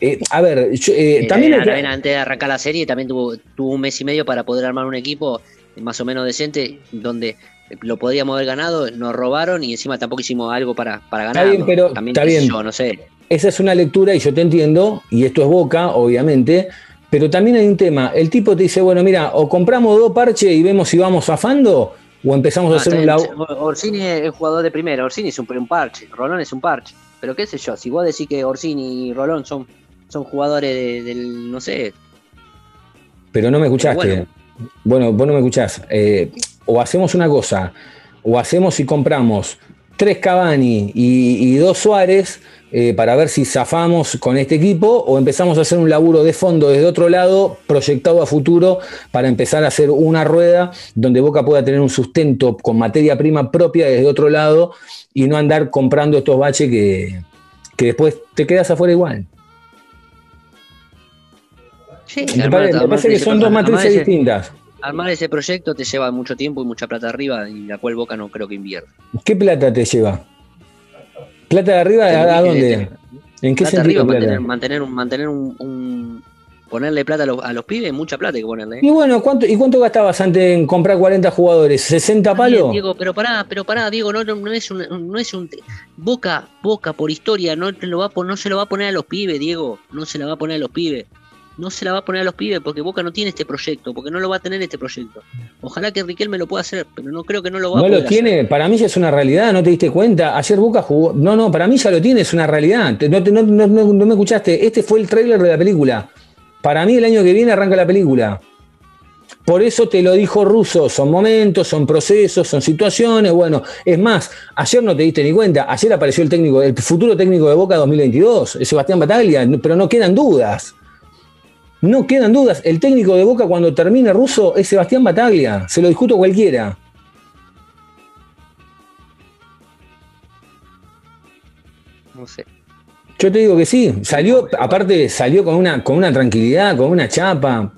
[SPEAKER 2] Eh, a ver, yo, eh,
[SPEAKER 4] Y
[SPEAKER 2] también... que-
[SPEAKER 4] antes de arrancar la serie también tuvo, tuvo un mes y medio para poder armar un equipo más o menos decente donde lo podíamos haber ganado, nos robaron y encima tampoco hicimos algo para, para
[SPEAKER 2] Está
[SPEAKER 4] ganar.
[SPEAKER 2] bien, pero-
[SPEAKER 4] también
[SPEAKER 2] está bien.
[SPEAKER 4] yo, no sé.
[SPEAKER 2] Esa es una lectura y yo te entiendo, y esto es Boca, obviamente, pero también hay un tema. El tipo te dice, bueno, mira, o compramos dos parches y vemos si vamos zafando, o empezamos a hacer un lado.
[SPEAKER 4] Orsini es el jugador de primera, Orsini es un, un parche, Rolón es un parche. Pero qué sé yo, si vos decís que Orsini y Rolón son, son jugadores de- del, no sé,
[SPEAKER 2] Pero no me escuchaste.
[SPEAKER 4] Bueno.
[SPEAKER 2] Bueno, vos no me escuchás. Eh, o hacemos una cosa, o hacemos y compramos tres Cavani y, y dos Suárez eh, para ver si zafamos con este equipo, o empezamos a hacer un laburo de fondo desde otro lado, proyectado a futuro, para empezar a hacer una rueda donde Boca pueda tener un sustento con materia prima propia desde otro lado y no andar comprando estos baches que, que después te quedas afuera igual.
[SPEAKER 4] Sí,
[SPEAKER 2] Me parece, me
[SPEAKER 4] armar
[SPEAKER 2] parece que son dos matrices
[SPEAKER 4] ese-
[SPEAKER 2] distintas.
[SPEAKER 4] Armar ese proyecto te lleva mucho tiempo y mucha plata arriba y la cual Boca no creo que invierta.
[SPEAKER 2] ¿Qué plata te lleva? ¿Plata de arriba a, dónde? ¿En qué
[SPEAKER 4] Plata arriba,
[SPEAKER 2] sentido plata?
[SPEAKER 4] mantener, mantener un, mantener un, un- ponerle plata a los, a los pibes, mucha plata hay que ponerle. ¿eh?
[SPEAKER 2] Y bueno, ¿cuánto, ¿y cuánto gastabas antes en comprar 40 jugadores? ¿60
[SPEAKER 4] Está bien,
[SPEAKER 2] palos?
[SPEAKER 4] Diego, pero pará, pero pará, Diego, no, no, no es un, no es un Boca, Boca por historia, no te lo va no se lo va a poner a los pibes, Diego, no se la va a poner a los pibes. No se la va a poner a los pibes porque Boca no tiene este proyecto, porque no lo va a tener este proyecto. Ojalá que Riquelme lo pueda hacer, pero no creo que no lo va a
[SPEAKER 2] No lo tiene, para mí ya es una realidad, ¿no te diste cuenta? Ayer Boca jugó. No, no, para mí ya lo tiene, es una realidad. No, no- no- no- no me escuchaste. Este fue el tráiler de la película. Para mí el año que viene arranca la película. Por eso te lo dijo Russo, son momentos, son procesos, son situaciones. Bueno, es más, ayer no te diste ni cuenta, ayer apareció el técnico, el futuro técnico de Boca 2022, es Sebastián Bataglia, pero no quedan dudas. No quedan dudas. El técnico de Boca cuando termine Russo es Sebastián Bataglia. Se lo discuto cualquiera.
[SPEAKER 4] No sé.
[SPEAKER 2] Yo te digo que sí, salió, aparte salió con una, con una tranquilidad, con una chapa.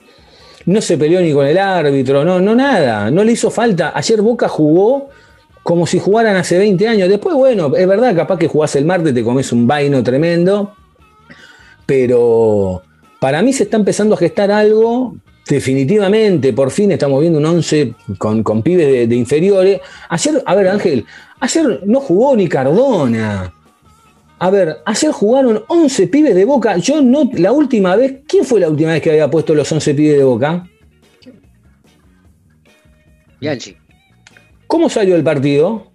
[SPEAKER 2] No se peleó ni con el árbitro, no, no nada, no le hizo falta. Ayer Boca jugó como si jugaran hace 20 años. Después, bueno, es verdad, capaz que jugás el martes, te comes un vaino tremendo. Pero para mí se está empezando a gestar algo. Definitivamente, por fin estamos viendo un 11 con, con pibes de, de inferiores. Ayer, a ver, Ángel, ayer no jugó ni Cardona. A ver, ayer jugaron 11 pibes de Boca. Yo no, la última vez, ¿quién fue la última vez que había puesto los 11 pibes de Boca?
[SPEAKER 4] Bianchi,
[SPEAKER 2] ¿Cómo salió el partido?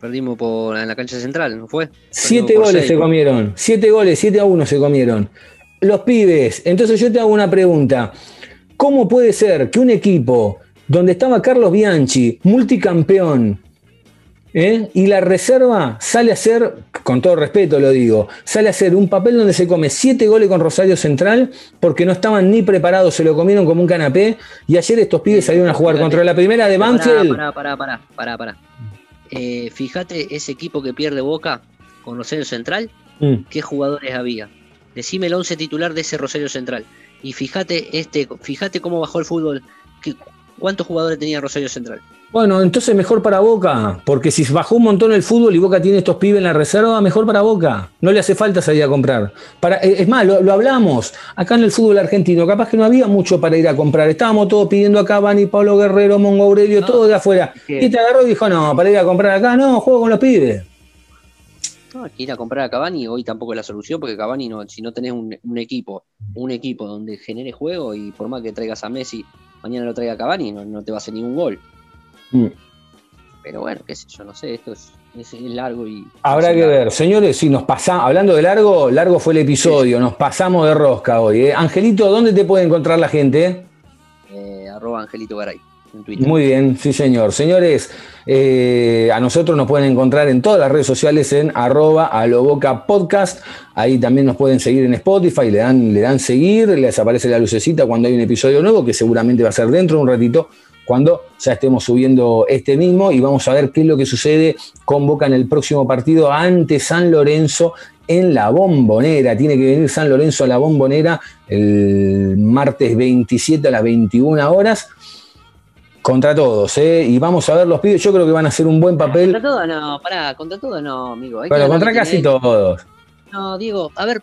[SPEAKER 4] perdimos por, en la cancha central, ¿no fue?
[SPEAKER 2] Siete
[SPEAKER 4] Perdimos por
[SPEAKER 2] goles
[SPEAKER 4] seis.
[SPEAKER 2] se comieron. Siete goles, 7 a 1 se comieron. Los pibes. Entonces yo te hago una pregunta. ¿Cómo puede ser que un equipo donde estaba Carlos Bianchi, multicampeón, ¿eh? y la reserva sale a hacer, con todo respeto lo digo, sale a hacer un papel donde se come siete goles con Rosario Central porque no estaban ni preparados, se lo comieron como un canapé, y ayer estos pibes salieron a jugar contra la primera de Banfield.
[SPEAKER 4] Pará, pará, pará, pará, pará. Eh, fíjate ese equipo que pierde Boca con Rosario Central,
[SPEAKER 2] Mm.
[SPEAKER 4] ¿qué jugadores había? Decime el 11 titular de ese Rosario Central. Y fíjate este, fíjate cómo bajó el fútbol. ¿Qué- ¿Cuántos jugadores tenía Rosario Central?
[SPEAKER 2] Bueno, entonces mejor para Boca, porque si bajó un montón el fútbol y Boca tiene estos pibes en la reserva, mejor para Boca. No le hace falta salir a comprar. Para, eh, es más, lo, lo hablamos acá en el fútbol argentino, capaz que no había mucho para ir a comprar. Estábamos todos pidiendo acá Bani, Pablo Guerrero, Mongo Aurelio,
[SPEAKER 4] No,
[SPEAKER 2] todo de afuera.
[SPEAKER 4] es que-
[SPEAKER 2] Y te agarró y dijo, no, para ir a comprar acá, no, juego con los pibes.
[SPEAKER 4] No, hay que ir a comprar a Cavani hoy tampoco es la solución, porque Cavani no, si no tenés un, un equipo, un equipo donde genere juego y por más que traigas a Messi, mañana lo traiga a Cavani, no, no te va a hacer ningún gol.
[SPEAKER 2] Mm.
[SPEAKER 4] Pero bueno, qué sé yo, no sé, esto es, es- es largo y.
[SPEAKER 2] Habrá que
[SPEAKER 4] largo.
[SPEAKER 2] ver, señores, si nos pasamos, hablando de largo, largo fue el episodio, nos pasamos de rosca hoy. ¿eh? Angelito, ¿dónde te puede encontrar la gente?
[SPEAKER 4] Eh, arroba Angelito Garay.
[SPEAKER 2] Muy bien, sí señor. Señores, eh, a nosotros nos pueden encontrar en todas las redes sociales en arroba aloboca podcast. Ahí también nos pueden seguir en Spotify, le dan, le dan seguir, les aparece la lucecita cuando hay un episodio nuevo, que seguramente va a ser dentro de un ratito, cuando ya estemos subiendo este mismo y vamos a ver qué es lo que sucede con Boca en el próximo partido ante San Lorenzo en la bombonera. Tiene que venir San Lorenzo a la bombonera el martes 27 a las 21 horas contra todos, ¿eh? Y vamos a ver los pibes, yo creo que van a hacer un buen papel.
[SPEAKER 4] Contra todo no, pará, contra todo no, amigo. Hay
[SPEAKER 2] Bueno, contra casi
[SPEAKER 4] tenés.
[SPEAKER 2] todos.
[SPEAKER 4] No, Diego, a ver,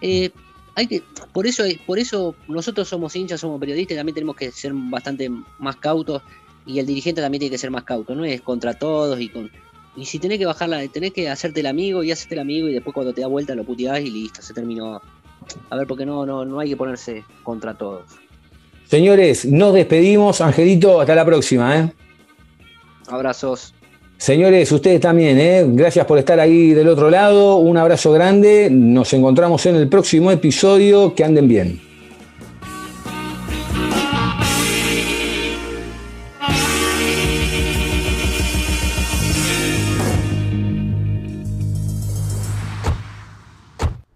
[SPEAKER 4] eh, hay que, por eso, por eso nosotros somos hinchas, somos periodistas, y también tenemos que ser bastante más cautos y el dirigente también tiene que ser más cauto, no es contra todos y con y si tenés que bajarla, tenés que hacerte el amigo y hacerte el amigo y después cuando te da vuelta lo puteás y listo, se terminó. A ver, porque no, no, no hay que ponerse contra todos.
[SPEAKER 2] Señores, nos despedimos. Angelito, hasta la próxima, ¿eh?
[SPEAKER 4] Abrazos.
[SPEAKER 2] Señores, ustedes también, ¿eh? Gracias por estar ahí del otro lado. Un abrazo grande. Nos encontramos en el próximo episodio. Que anden bien.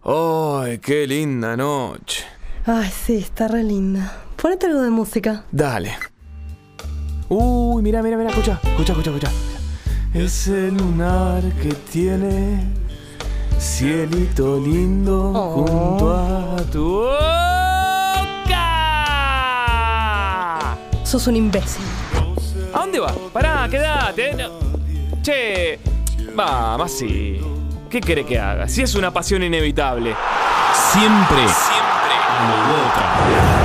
[SPEAKER 5] ¡Ay, qué linda noche!
[SPEAKER 6] Ay, sí, está re linda. Ponete algo de música.
[SPEAKER 5] Dale. Uy, mira, mira, mira, escucha, escucha, escucha, escucha. Ese lunar que tiene cielito lindo
[SPEAKER 6] Oh.
[SPEAKER 5] junto a tu boca.
[SPEAKER 6] Sos un imbécil.
[SPEAKER 5] ¿A dónde vas? Pará, quédate. no. Che, vamos así. ¿Qué quiere que haga? Si es una pasión inevitable.
[SPEAKER 7] Siempre. Siempre. Boca.